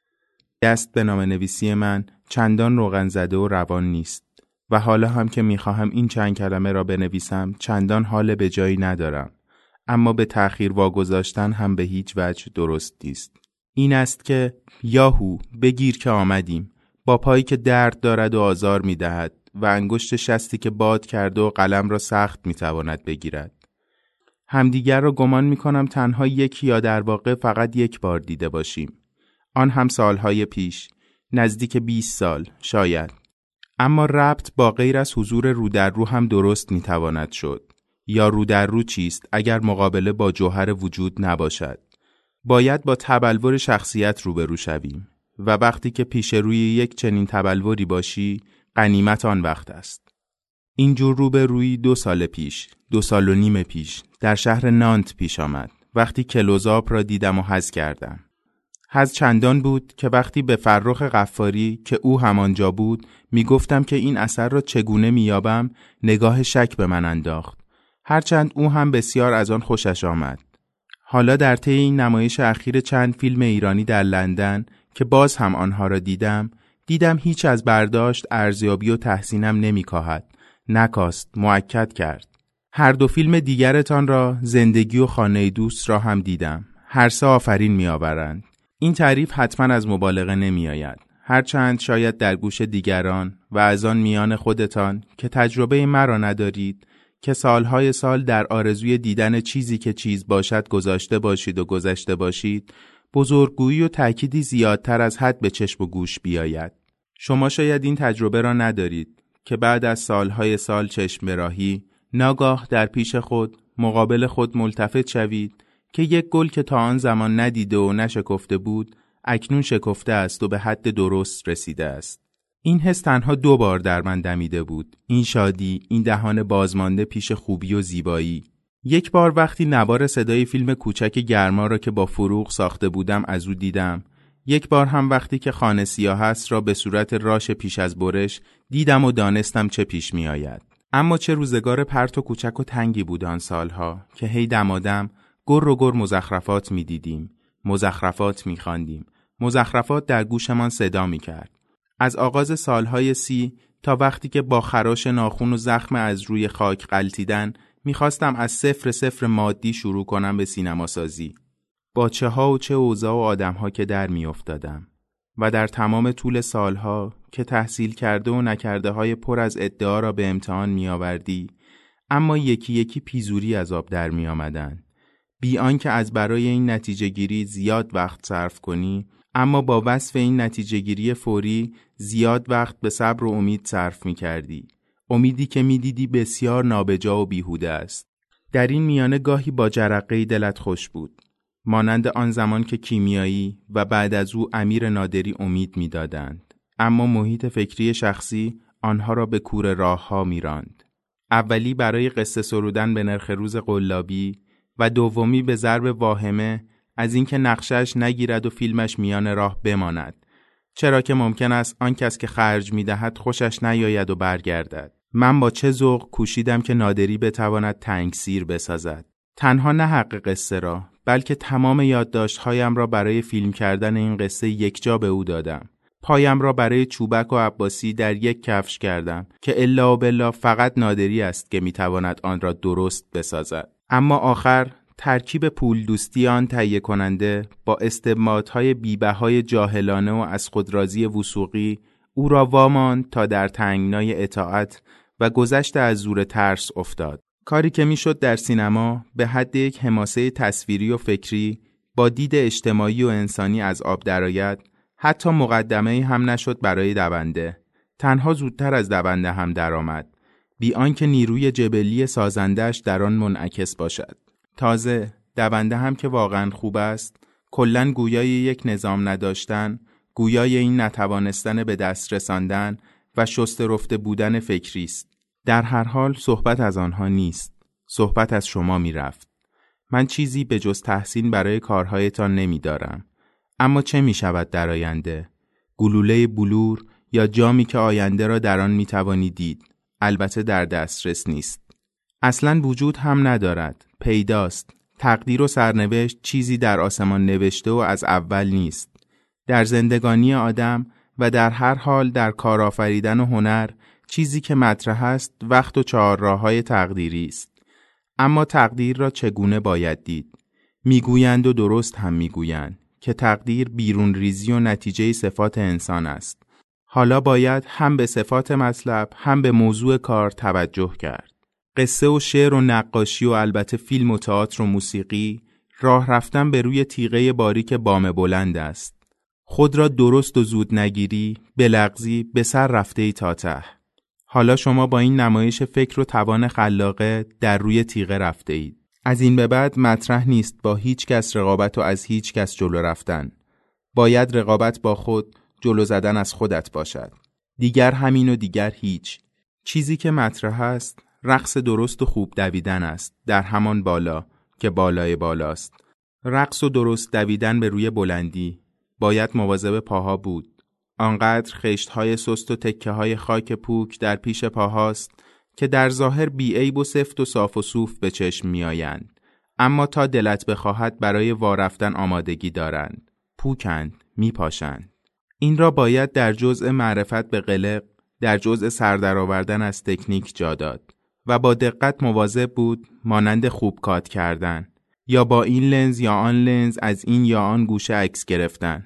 دست به نام نویسی من چندان روغن زده و روان نیست و حالا هم که می‌خواهم این چند کلمه را بنویسم چندان حال به جایی ندارم. اما به تأخیر واگذاشتن هم به هیچ وجه درست نیست. این است که یاهو بگیر که آمدیم. با پایی که درد دارد و آزار می‌دهد و انگشت شستی که باد کرده و قلم را سخت می‌تواند بگیرد. همدیگر را گمان می‌کنم تنها یکی یا در واقع فقط یک بار دیده باشیم. آن هم سالهای پیش نزدیک 20 سال شاید. اما ربط با غیر از حضور رو در رو هم درست می‌تواند شد. یا رو در رو چیست اگر مقابله با جوهر وجود نباشد؟ باید با تبلور شخصیت روبرو شویم. و وقتی که پیش روی یک چنین تبلوری باشی قنیمت آن وقت است. اینجور روبرویی دو سال پیش دو سال و نیم پیش در شهر نانت پیش آمد. وقتی کلوزاپ را دیدم و حز کردم. حز چندان بود که وقتی به فرخ قفاری که او همانجا بود می‌گفتم که این اثر را چگونه میابم نگاه شک به من انداخت. هرچند او هم بسیار از آن خوشش آمد. حالا در طی این نمایش اخیر چند فیلم ایرانی در لندن که باز هم آنها را دیدم دیدم هیچ از برداشت ارزیابی و تحسینم نمیکاهد. نکاست معکد کرد. هر دو فیلم دیگرتان را زندگی و خانه دوست را هم دیدم. هر سه آفرین میآورند. این تعریف حتما از مبالغه نمیآید. هرچند شاید در گوش دیگران و از آن میان خودتان که تجربه مرا ندارید که سالهای سال در آرزوی دیدن چیزی که چیز باشد گذاشته باشید و گذشته باشید بزرگگویی و تأکیدی زیادتر از حد به چشم و گوش بیاید. شما شاید این تجربه را ندارید که بعد از سالهای سال چشم براهی ناگاه در پیش خود مقابل خود ملتفت شوید که یک گل که تا آن زمان ندیده و نشکفته بود اکنون شکفته است و به حد درست رسیده است. این حس تنها دو بار در من دمیده بود. این شادی این دهان بازمانده پیش خوبی و زیبایی. یک بار وقتی نوار صدای فیلم کوچک گرما را که با فروغ ساخته بودم از او دیدم یک بار هم وقتی که خانه سیاه است را به صورت راش پیش از برش دیدم و دانستم چه پیش می آید. اما چه روزگار پرت و کوچک و تنگی بود آن سالها که هی دمادم گر و گر مزخرفات می دیدیم. مزخرفات می خاندیم. مزخرفات در گوشمان صدا می کرد. از آغاز سالهای سی تا وقتی که با خراش ناخون و زخم از روی خاک قلتیدن می‌خواستم از صفر صفر مادی شروع کنم به سینما سازی. با چه ها و چه اوضاع و آدم ها که در میافتادم و در تمام طول سالها که تحصیل کرده و نکرده های پر از ادعا را به امتحان می آوردی اما یکی یکی پیزوری از آب در می آمدن. بی آنکه از برای این نتیجه گیری زیاد وقت صرف کنی اما با وصف این نتیجه گیری فوری زیاد وقت به صبر و امید صرف می کردی. امیدی که می‌دیدی بسیار نابجا و بیهوده است. در این میانه گاهی با جرقه دلت خوش بود. مانند آن زمان که کیمیایی و بعد از او امیر نادری امید می‌دادند. اما محیط فکری شخصی آنها را به کور راه ها میراند. اولی برای قصه سرودن به نرخ روز قلابی و دومی به ضرب واهمه از اینکه نقشش نگیرد و فیلمش میان راه بماند. چرا که ممکن است آن کس که خرج می‌دهد خوشش نیاید و برگردد. من با چه ذوق کوشیدم که نادری بتواند تنگسیر بسازد. تنها نه حق قصه را بلکه تمام یادداشتهایم را برای فیلم کردن این قصه یکجا به او دادم. پایم را برای چوبک و عباسی در یک کفش کردم که الا و بلا فقط نادری است که می‌تواند آن را درست بسازد. اما آخر ترکیب پول دوستی آن تهیه کننده با استبماتهای بیبهای جاهلانه و از خودرازی وسوقی او را وامان تا در تنگنای اطاعت و گذشت از زور ترس افتاد. کاری که می‌شد در سینما به حد یک حماسه تصویری و فکری با دید اجتماعی و انسانی از آب درآید حتی مقدمه هم نشد برای دونده تنها زودتر از دونده هم درآمد بی آنکه نیروی جبلی سازندش در آن منعکس باشد تازه دونده هم که واقعا خوب است کلا گویای یک نظام نداشتن گویای این نتوانستن به دست رساندن و شست رفته بودن فکری است در هر حال صحبت از آنها نیست صحبت از شما می رفت. من چیزی به جز تحسین برای کارهایتان نمی دارم. اما چه می شود در آینده؟ گلوله بلور یا جامی که آینده را در آن می توانی دید البته در دسترس نیست. اصلا وجود هم ندارد. پیداست. تقدیر و سرنوشت چیزی در آسمان نوشته و از اول نیست. در زندگانی آدم و در هر حال در کار آفریدن و هنر چیزی که مطرح است وقت و چهار راه های تقدیری است. اما تقدیر را چگونه باید دید؟ می‌گویند و درست هم می‌گویند که تقدیر بیرون ریزی و نتیجه صفات انسان است. حالا باید هم به صفات مطلب هم به موضوع کار توجه کرد. قصه و شعر و نقاشی و البته فیلم و تئاتر و موسیقی راه رفتن به روی تیغه باریک بام بلند است. خود را درست و زود نگیری بلغزی به سر رفته ای تا ته. حالا شما با این نمایش فکر و توان خلاقه در روی تیغه رفته اید. از این به بعد مطرح نیست با هیچ کس رقابت و از هیچ کس جلو رفتن. باید رقابت با خود جلو زدن از خودت باشد. دیگر همین و دیگر هیچ. چیزی که مطرح است رقص درست و خوب دویدن است. در همان بالا که بالای بالاست. رقص و درست دویدن به روی بلندی. باید مواظب پاها بود. آنقدر خشت های سست و تکه های خاک پوک در پیش پاهاست که در ظاهر بیعیب و سفت و صاف و صوف به چشم میآیند. اما تا دلت بخواهد برای وارفتن آمادگی دارند. پوکند میپاشند. این را باید در جزء معرفت به قلق در جزء سردرآوردن از تکنیک جا داد و با دقت مواظب بود مانند خوب کات کردن یا با این لنز یا آن لنز از این یا آن گوشه عکس گرفتن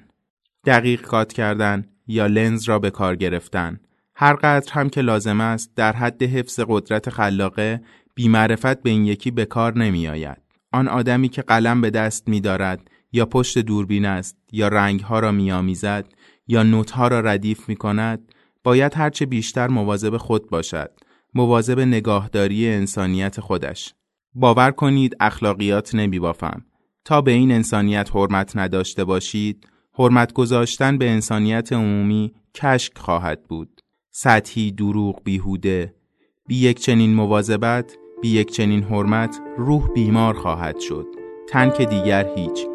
دقیق کات کردن یا لنز را به کار گرفتن هر قدر هم که لازم است در حد حفظ قدرت خلاقه بیمعرفت به این یکی به کار نمی آید. آن آدمی که قلم به دست می دارد یا پشت دوربین است یا رنگها را می آمیزد یا نوتها را ردیف می کند باید هرچه بیشتر مواظب خود باشد مواظب نگاهداری انسانیت خودش. باور کنید اخلاقیات نمی بافم تا به این انسانیت حرمت نداشته باشید حرمت گذاشتن به انسانیت عمومی کشک خواهد بود. سطحی دروغ بیهوده بی یک چنین مواظبت بی یک چنین حرمت روح بیمار خواهد شد. تن که دیگر هیچ.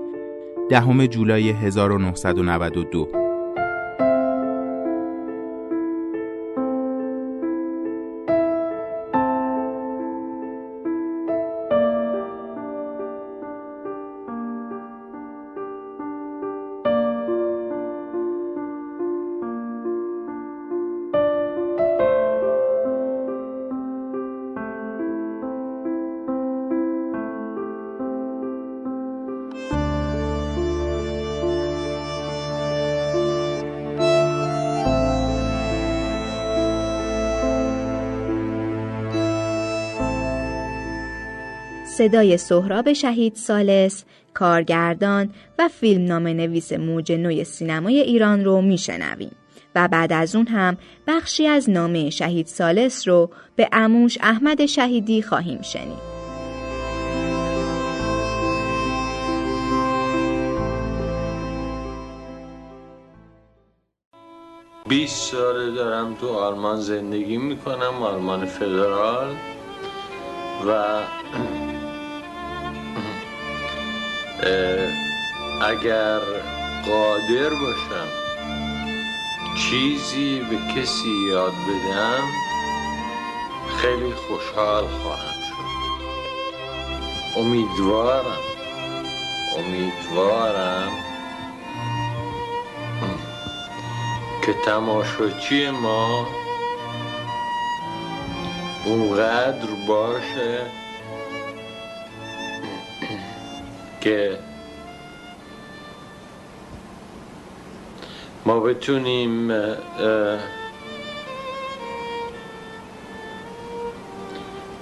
دهم جولای 1992 صدای سهراب شهید سالس، کارگردان و فیلم نام نویس موج نوی سینمای ایران رو میشنویم و بعد از اون هم بخشی از نامه شهید سالس رو به اموش احمد شهیدی خواهیم شنید. بیست ساله دارم تو آلمان زندگی می‌کنم آلمان فدرال و [clears throat] اگر قادر باشم چیزی به کسی یاد بدم خیلی خوشحال خواهم شد. امیدوارم امیدوارم که تماشاچی ما اونقدر باشه که ما بتونیم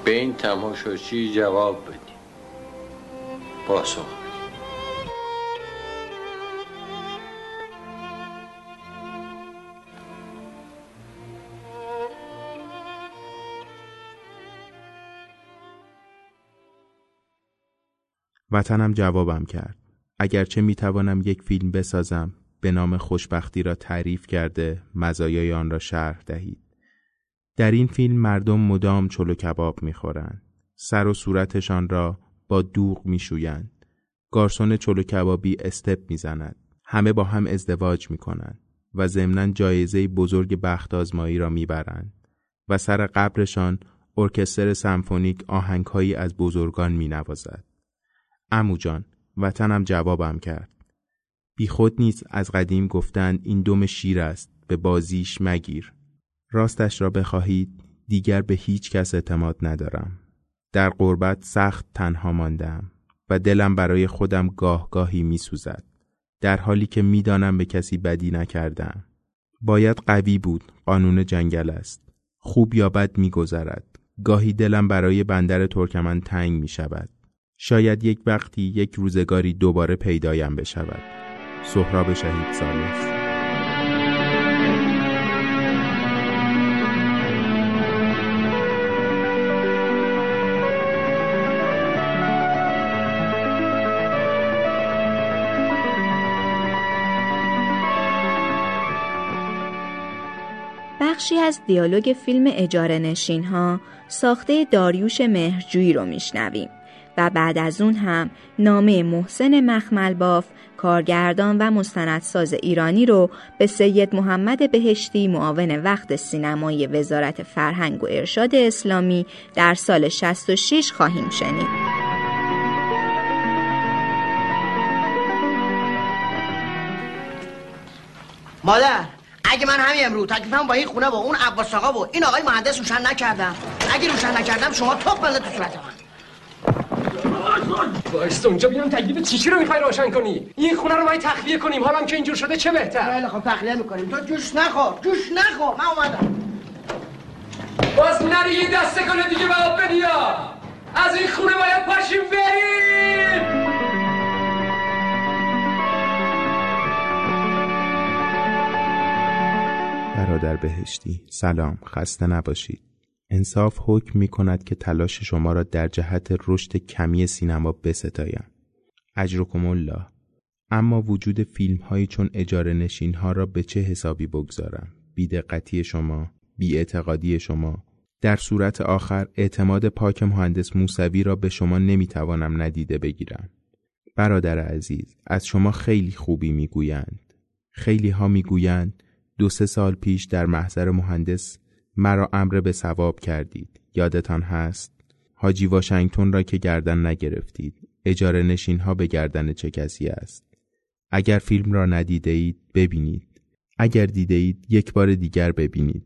به این تماشاچی جواب بدیم. پاسخ. وطنم جوابم کرد. اگرچه می‌توانم یک فیلم بسازم به نام خوشبختی را تعریف کرده مزایای آن را شرح دهید. در این فیلم مردم مدام چلو کباب می‌خورند. سر و صورتشان را با دوغ میشویند. گارسون چلو کبابی استپ می‌زند. همه با هم ازدواج می‌کنند و ضمنا جایزه بزرگ بخت آزمایی را می‌برند و سر قبرشان ارکستر سمفونیک آهنگهایی از بزرگان مینوازد. امو جان وطنم جوابم کرد. بی خود نیست از قدیم گفتند این دم شیر است به بازیش مگیر. راستش را بخواهید دیگر به هیچ کس اعتماد ندارم. در قربت سخت تنها ماندم و دلم برای خودم گاه گاهی می سوزد در حالی که می‌دانم به کسی بدی نکردم. باید قوی بود قانون جنگل است. خوب یا بد میگذرد. گاهی دلم برای بندر ترکمن تنگ می شود شاید یک وقتی یک روزگاری دوباره پیدایم بشود. سهراب شهید سالس بخشی از دیالوگ فیلم اجاره نشین ها ساخته داریوش مهرجویی رو میشنویم. و بعد از اون هم نامه محسن مخمل باف کارگردان و مستندساز ایرانی رو به سید محمد بهشتی معاون وقت سینمایی وزارت فرهنگ و ارشاد اسلامی در سال 66 خواهیم شنید. مادر اگه من همین امروز تکلیفم با این خونه و اون عباس آقا و این آقای مهندس روشن نکردم اگه روشن نکردم شما توپ بنده تو صورت من بایست اونجا بیام تکلیف چی رو می‌خوای روشن کنی؟ این خونه رو ما تخلیه کنیم حالا که اینجور شده چه بهتر؟ خیلی خب تخلیه می‌کنیم. تو جوش نخور جوش نخور. من اومدم. باز نری این دسته کنه دیگه به آب بدیا از این خونه باید پاشیم بریم. برادر بهشتی سلام. خسته نباشید. انصاف حکم می کند که تلاش شما را در جهت رشد کمی سینما بستایم. اجرکم الله اما وجود فیلم هایی چون اجاره نشین ها را به چه حسابی بگذارم؟ بیدقتی شما بیاعتقادی شما. در صورت آخر اعتماد پاک مهندس موسوی را به شما نمی‌توانم ندیده بگیرم. برادر عزیز از شما خیلی خوبی می‌گویند. خیلی ها می‌گویند دو سه سال پیش در محضر مهندس مرا امر به ثواب کردید. یادتان هست؟ حاجی واشنگتن را که گردن نگرفتید. اجاره نشین ها به گردن چه کسی است؟ اگر فیلم را ندیده اید ببینید. اگر دیده اید یک بار دیگر ببینید.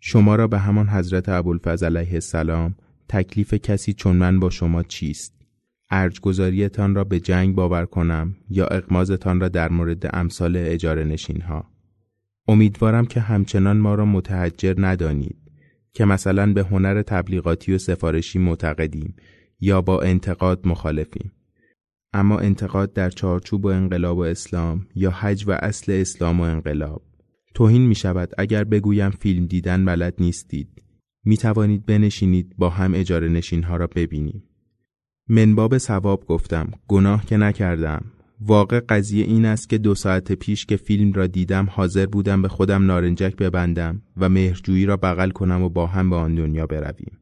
شما را به همان حضرت ابوالفضل علیه السلام تکلیف کسی چون من با شما چیست؟ ارجگذاریتان را به جنگ باور کنم یا اقمازتان را در مورد امثال اجاره نشین ها امیدوارم که همچنان ما را متحجر ندانید که مثلا به هنر تبلیغاتی و سفارشی معتقدیم یا با انتقاد مخالفیم. اما انتقاد در چارچوب و انقلاب و اسلام یا حج و اصل اسلام و انقلاب. توهین می شود اگر بگویم فیلم دیدن بلد نیستید. می توانید بنشینید با هم اجاره نشین ها را ببینیم. منباب ثواب گفتم گناه که نکردم. واقع قضیه این است که دو ساعت پیش که فیلم را دیدم حاضر بودم به خودم نارنجک ببندم و مهرجویی را بغل کنم و با هم به آن دنیا برویم.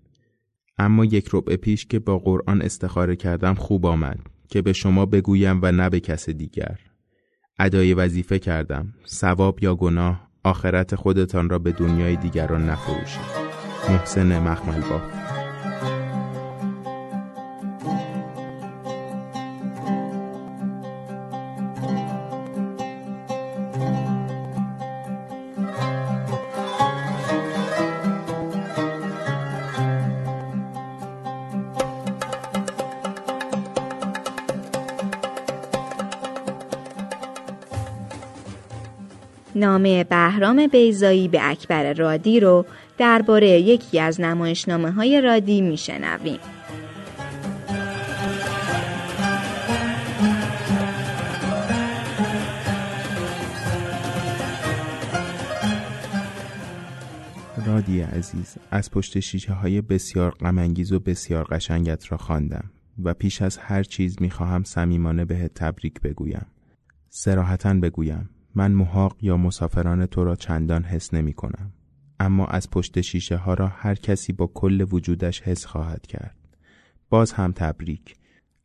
اما یک ربع پیش که با قرآن استخاره کردم خوب آمد که به شما بگویم و نه به کس دیگر. ادای وظیفه کردم. ثواب یا گناه آخرت خودتان را به دنیای دیگران نفروشید. محسن مخمل باف نامه بهرام بیزایی به اکبر رادی رو درباره یکی از نمایشنامه های رادی میشنویم. رادی عزیز از پشت شیشه های بسیار غمانگیز و بسیار قشنگت را خواندم و پیش از هر چیز می‌خواهم صمیمانه بهت تبریک بگویم سراحتا بگویم من محاق یا مسافران تو را چندان حس نمی کنم. اما از پشت شیشه ها را هر کسی با کل وجودش حس خواهد کرد. باز هم تبریک.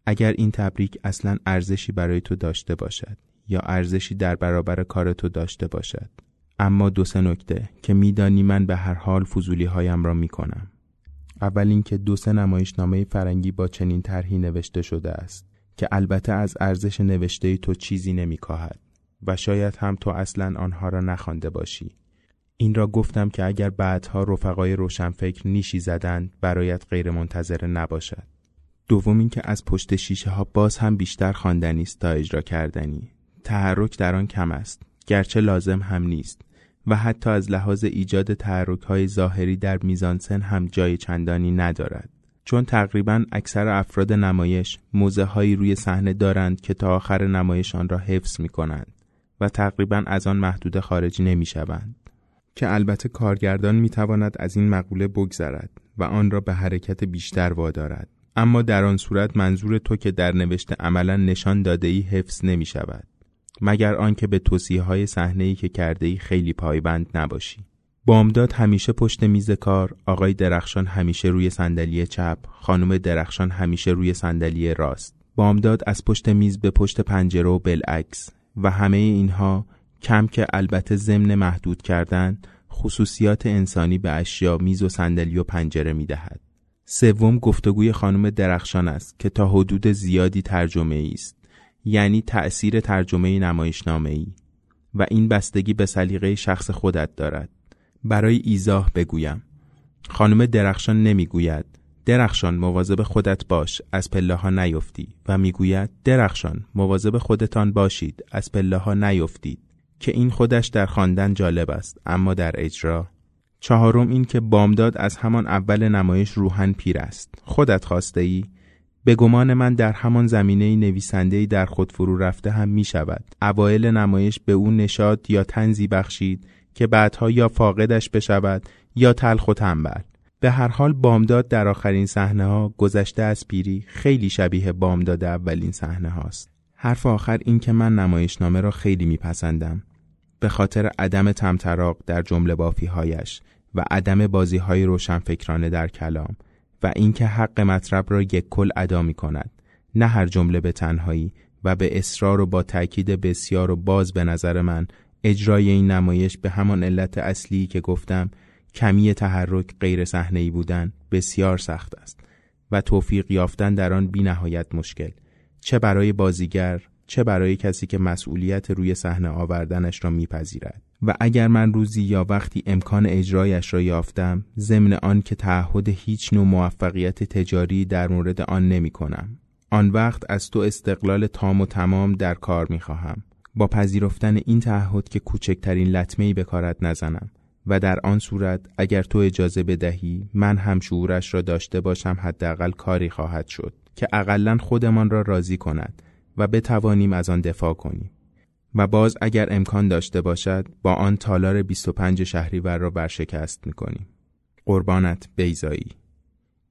اگر این تبریک اصلا ارزشی برای تو داشته باشد یا ارزشی در برابر کار تو داشته باشد. اما دو سه نکته که میدانی من به هر حال فضولی هایم را می کنم. اول اینکه دو سه نمایشنامه فرنگی با چنین طرحی نوشته شده است که البته از ارزش نوشته تو چیزی نمیکاهد و شاید هم تو اصلا آنها را نخوانده باشی. این را گفتم که اگر بعدها رفقای روشنفکر نیشی زدند برایت غیر منتظره نباشد. دوم اینکه از پشت شیشه ها باز هم بیشتر خواندنی است تا اجرا کردنی. تحرک در آن کم است گرچه لازم هم نیست. و حتی از لحاظ ایجاد تحرک های ظاهری در میزانسن هم جای چندانی ندارد. چون تقریبا اکثر افراد نمایش موزه هایی روی صحنه دارند که تا آخر نمایش آن را حفظ می کنند و تقریبا از آن محدوده خارج نمی شوند. که البته کارگردان می تواند از این مقوله بگذرد و آن را به حرکت بیشتر وادارد. اما در آن صورت منظور تو که در نوشته عملا نشان داده ای حفظ نمی شود مگر آنکه به توصیه های صحنه ای که کرده ای خیلی پایبند نباشی. بامداد همیشه پشت میز کار آقای درخشان همیشه روی صندلی چپ خانم درخشان همیشه روی صندلی راست. بامداد از پشت میز به پشت پنجره و بالعکس. و همه اینها کم که البته ضمن محدود کردن خصوصیات انسانی به اشیا میز و صندلی و پنجره می دهد. سوم گفتگوی خانم درخشان است که تا حدود زیادی ترجمه است یعنی تأثیر ترجمه نمایشنامه ای و این بستگی به سلیقه شخص خودت دارد. برای ایزاه بگویم. خانم درخشان نمی‌گوید درخشان مواظب خودت باش از پله ها نیفتی. و می‌گوید درخشان مواظب خودتان باشید از پله ها نیفتید. که این خودش در خواندن جالب است. اما در اجرا چهارم این که بامداد از همان اول نمایش روحن پیر است. خودت خواسته ای؟ به گمان من در همان زمینه نویسنده در خود فرو رفته هم می شود اوایل نمایش به او نشاد یا تنزی بخشید که بعدها یا فاقدش بشود یا تلخ و تنبل. به هر حال بامداد در آخرین صحنه ها گذشته از پیری خیلی شبیه بامداد اولین صحنه هاست. حرف آخر این که من نمایشنامه را خیلی میپسندم. به خاطر عدم تمطراق در جمله بافیهایش و عدم بازی های روشنفکرانه در کلام و اینکه حق مطرب را یک کل ادا می کند نه هر جمله به تنهایی و به اصرار و با تأکید بسیار و باز به نظر من اجرای این نمایش به همان علت اصلی که گفتم کمی تحرک غیر صحنه‌ای بودن بسیار سخت است و توفیق یافتن در آن بی نهایت مشکل چه برای بازیگر چه برای کسی که مسئولیت روی صحنه آوردنش را میپذیرد و اگر من روزی یا وقتی امکان اجرایش را یافتم ضمن آن که تعهد هیچ نوع موفقیت تجاری در مورد آن نمی کنم. آن وقت از تو استقلال تام و تمام در کار می خواهم. با پذیرفتن این تعهد که کوچکترین لطمه به کارت نزنم و در آن صورت اگر تو اجازه بدهی من هم شعورش را داشته باشم حداقل کاری خواهد شد که اقلا خودمان را راضی کند و بتوانیم از آن دفاع کنیم. و باز اگر امکان داشته باشد با آن تالار 25 شهریور را برشکست می‌کنیم. قربانت بیزایی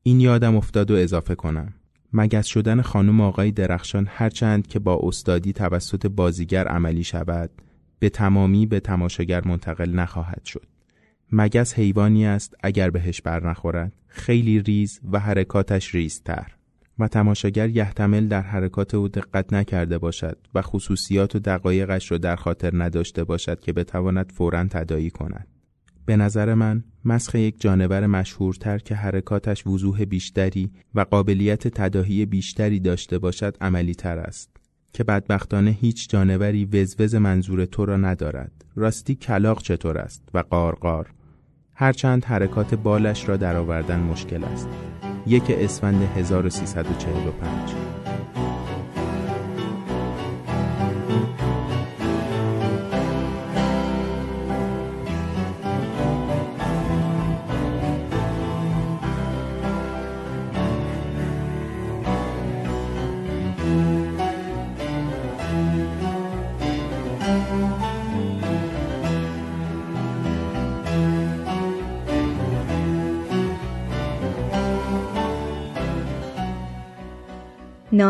این یادم افتاد و اضافه کنم. مگس شدن خانم آقای درخشان هرچند که با استادی توسط بازیگر عملی شود به تمامی به تماشاگر منتقل نخواهد شد. مگس حیوانی است اگر بهش بر نخورد. خیلی ریز و حرکاتش ریزتر. و تماشاگر یحتمل در حرکات او دقت نکرده باشد و خصوصیات و دقایقش را در خاطر نداشته باشد که بتواند فورا تدایی کند. به نظر من مسخ یک جانور مشهورتر که حرکاتش وضوح بیشتری و قابلیت تداهی بیشتری داشته باشد عملی تر است. که بدبختانه هیچ جانوری وزوز منظور تو را ندارد. راستی کلاق چطور است؟ و قارقار هرچند حرکات بالش را درآوردن مشکل است. یک اسفند 1345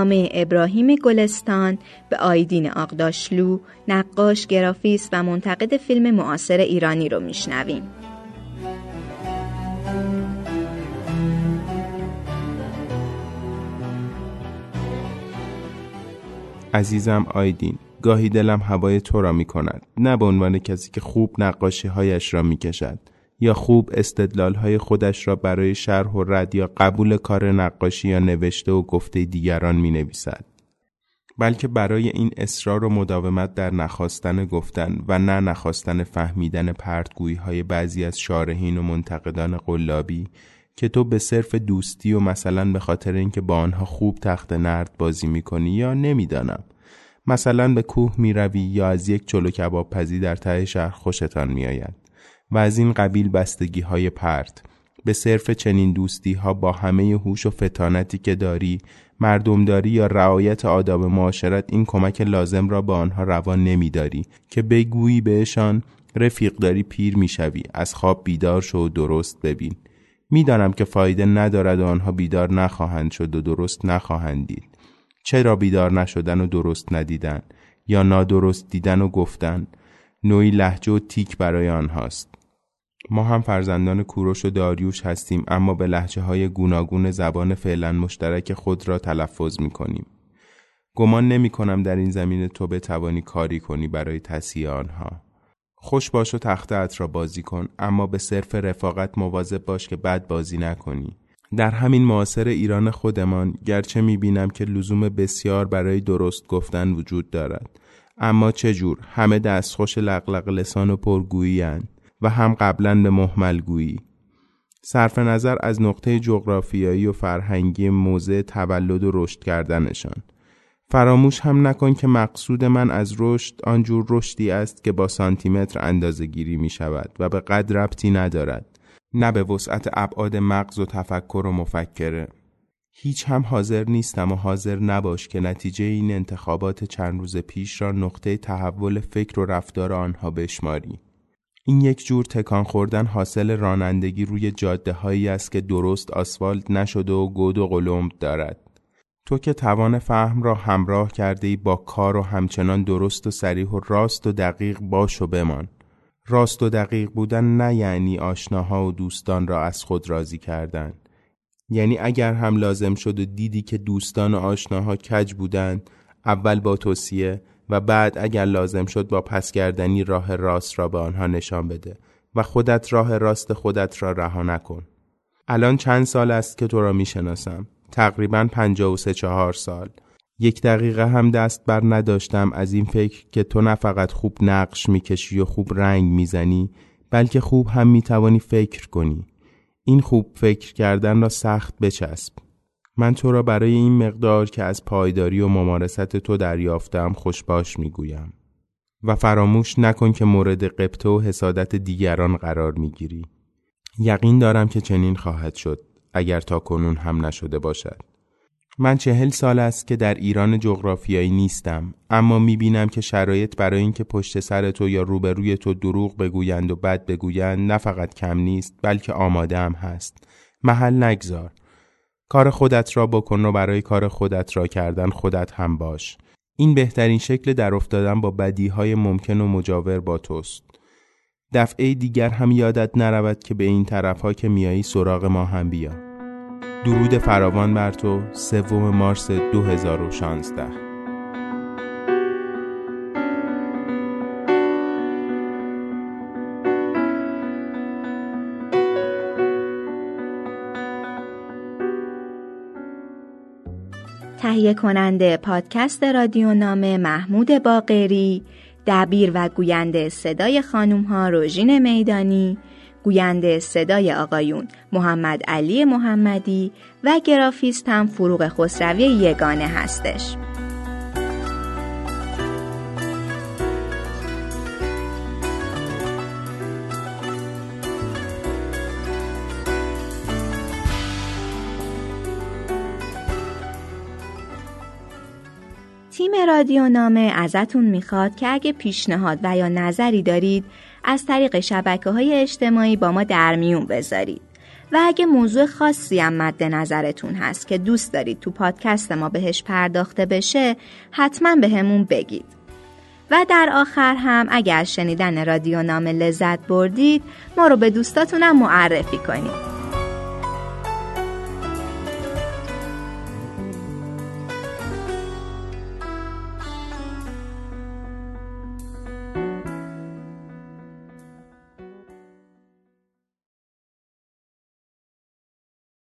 نامه ابراهیم گلستان به آیدین آقداشلو نقاش گرافیست و منتقد فیلم معاصر ایرانی رو میشنویم. عزیزم آیدین گاهی دلم هوای تو را می کند نه به عنوان کسی که خوب نقاشی هایش را می کشد یا خوب استدلال های خودش را برای شرح و رد یا قبول کار نقاشی یا نوشته و گفته دیگران می نویسد. بلکه برای این اصرار و مداومت در نخواستن گفتن و نه نخواستن فهمیدن پرتگویی های بعضی از شارحین و منتقدان قلابی که تو به صرف دوستی و مثلا به خاطر اینکه با آنها خوب تخت نرد بازی می‌کنی یا نمی‌دانم مثلا به کوه می‌روی یا از یک چلو کباب پزی در ته شهر خوشتان میآید و از این قبیل بستگی های پرت. به صرف چنین دوستی ها با همه هوش و فتانتی که داری مردمداری یا رعایت آداب معاشرت این کمک لازم را به آنها روان نمیداری که بگویی بهشان رفیق داری پیر می‌شوی از خواب بیدار شو و درست ببین. می‌دانم که فایده ندارد و آنها بیدار نخواهند شد و درست نخواهند دید چرا بیدار نشدن و درست ندیدن؟ یا نادرست دیدن و گفتن؟ نوعی لحجه و تیک برای آنهاست. ما هم فرزندان کوروش و داریوش هستیم اما به لحجه های گوناگون زبان فعلا مشترک خود را تلفظ می کنیم. گمان نمی کنم در این زمینه تو بتوانی کاری کنی برای تصیح آنها. خوش باش و تختت را بازی کن اما به صرف رفاقت مواظب باش که بد بازی نکنی. در همین معاصر ایران خودمان گرچه می بینم که لزوم بسیار برای درست گفتن وجود دارد اما چجور همه دستخوش لقلق لسان و پرگویی و هم قبلا به محملگویی صرف نظر از نقطه جغرافیایی و فرهنگی موضع تولد و رشد کردنشان. فراموش هم نکن که مقصود من از رشد آنجور رشدی است که با سانتیمتر اندازه گیری می شود و به قد ربطی ندارد نه به وسعت ابعاد مغز و تفکر و مفکره. هیچ هم حاضر نیستم و حاضر نباش که نتیجه این انتخابات چند روز پیش را نقطه تحول فکر و رفتار آنها بشماری. این یک جور تکان خوردن حاصل رانندگی روی جاده هایی است که درست آسفالت نشده و گود و قلمب دارد. تو که توان فهم را همراه کرده ای با کار و همچنان درست و سریح و راست و دقیق باش و بمان. راست و دقیق بودن نه یعنی آشناها و دوستان را از خود راضی کردن. یعنی اگر هم لازم شد و دیدی که دوستان و آشناها کج بودند اول با توصیه و بعد اگر لازم شد با پسگردنی راه راست را به آنها نشان بده و خودت راه راست خودت را رها نکن. الان چند سال است که تو را می‌شناسم. تقریبا پنجاه و سه چهار سال. یک دقیقه هم دست بر نداشتم از این فکر که تو نه فقط خوب نقش می‌کشی و خوب رنگ می‌زنی بلکه خوب هم می‌توانی فکر کنی. این خوب فکر کردن را سخت بچسب. من تو را برای این مقدار که از پایداری و ممارست تو دریافتم خوشباش می‌گویم. و فراموش نکن که مورد قبطه و حسادت دیگران قرار می‌گیری. یقین دارم که چنین خواهد شد اگر تا کنون هم نشده باشد. من چهل سال است که در ایران جغرافیایی نیستم اما می‌بینم که شرایط برای اینکه پشت سر تو یا روبروی تو دروغ بگویند و بد بگویند نه فقط کم نیست بلکه آماده هم هست. محل نگذار. کار خودت را بکن و برای کار خودت را کردن خودت هم باش. این بهترین شکل در افتادن با بدیهای ممکن و مجاور با توست. دفعه دیگر هم یادت نرود که به این طرف ها که میایی سراغ ما هم بیا. درود فراوان بر تو. سوم مارس 2016 تهیه کننده پادکست رادیو نامه محمود باقری دبیر و گوینده صدای خانوم ها روژین میدانی گوینده صدای آقایون محمد علی محمدی و گرافیست هم فروغ خسروی یگانه هستش. رادیو نامه ازتون می‌خواد که اگه پیشنهاد و یا نظری دارید از طریق شبکه های اجتماعی با ما در میون بذارید. و اگه موضوع خاصی هم مد نظرتون هست که دوست دارید تو پادکست ما بهش پرداخته بشه حتما به همون بگید. و در آخر هم اگر شنیدن رادیو نامه لذت بردید ما رو به دوستاتونم معرفی کنید.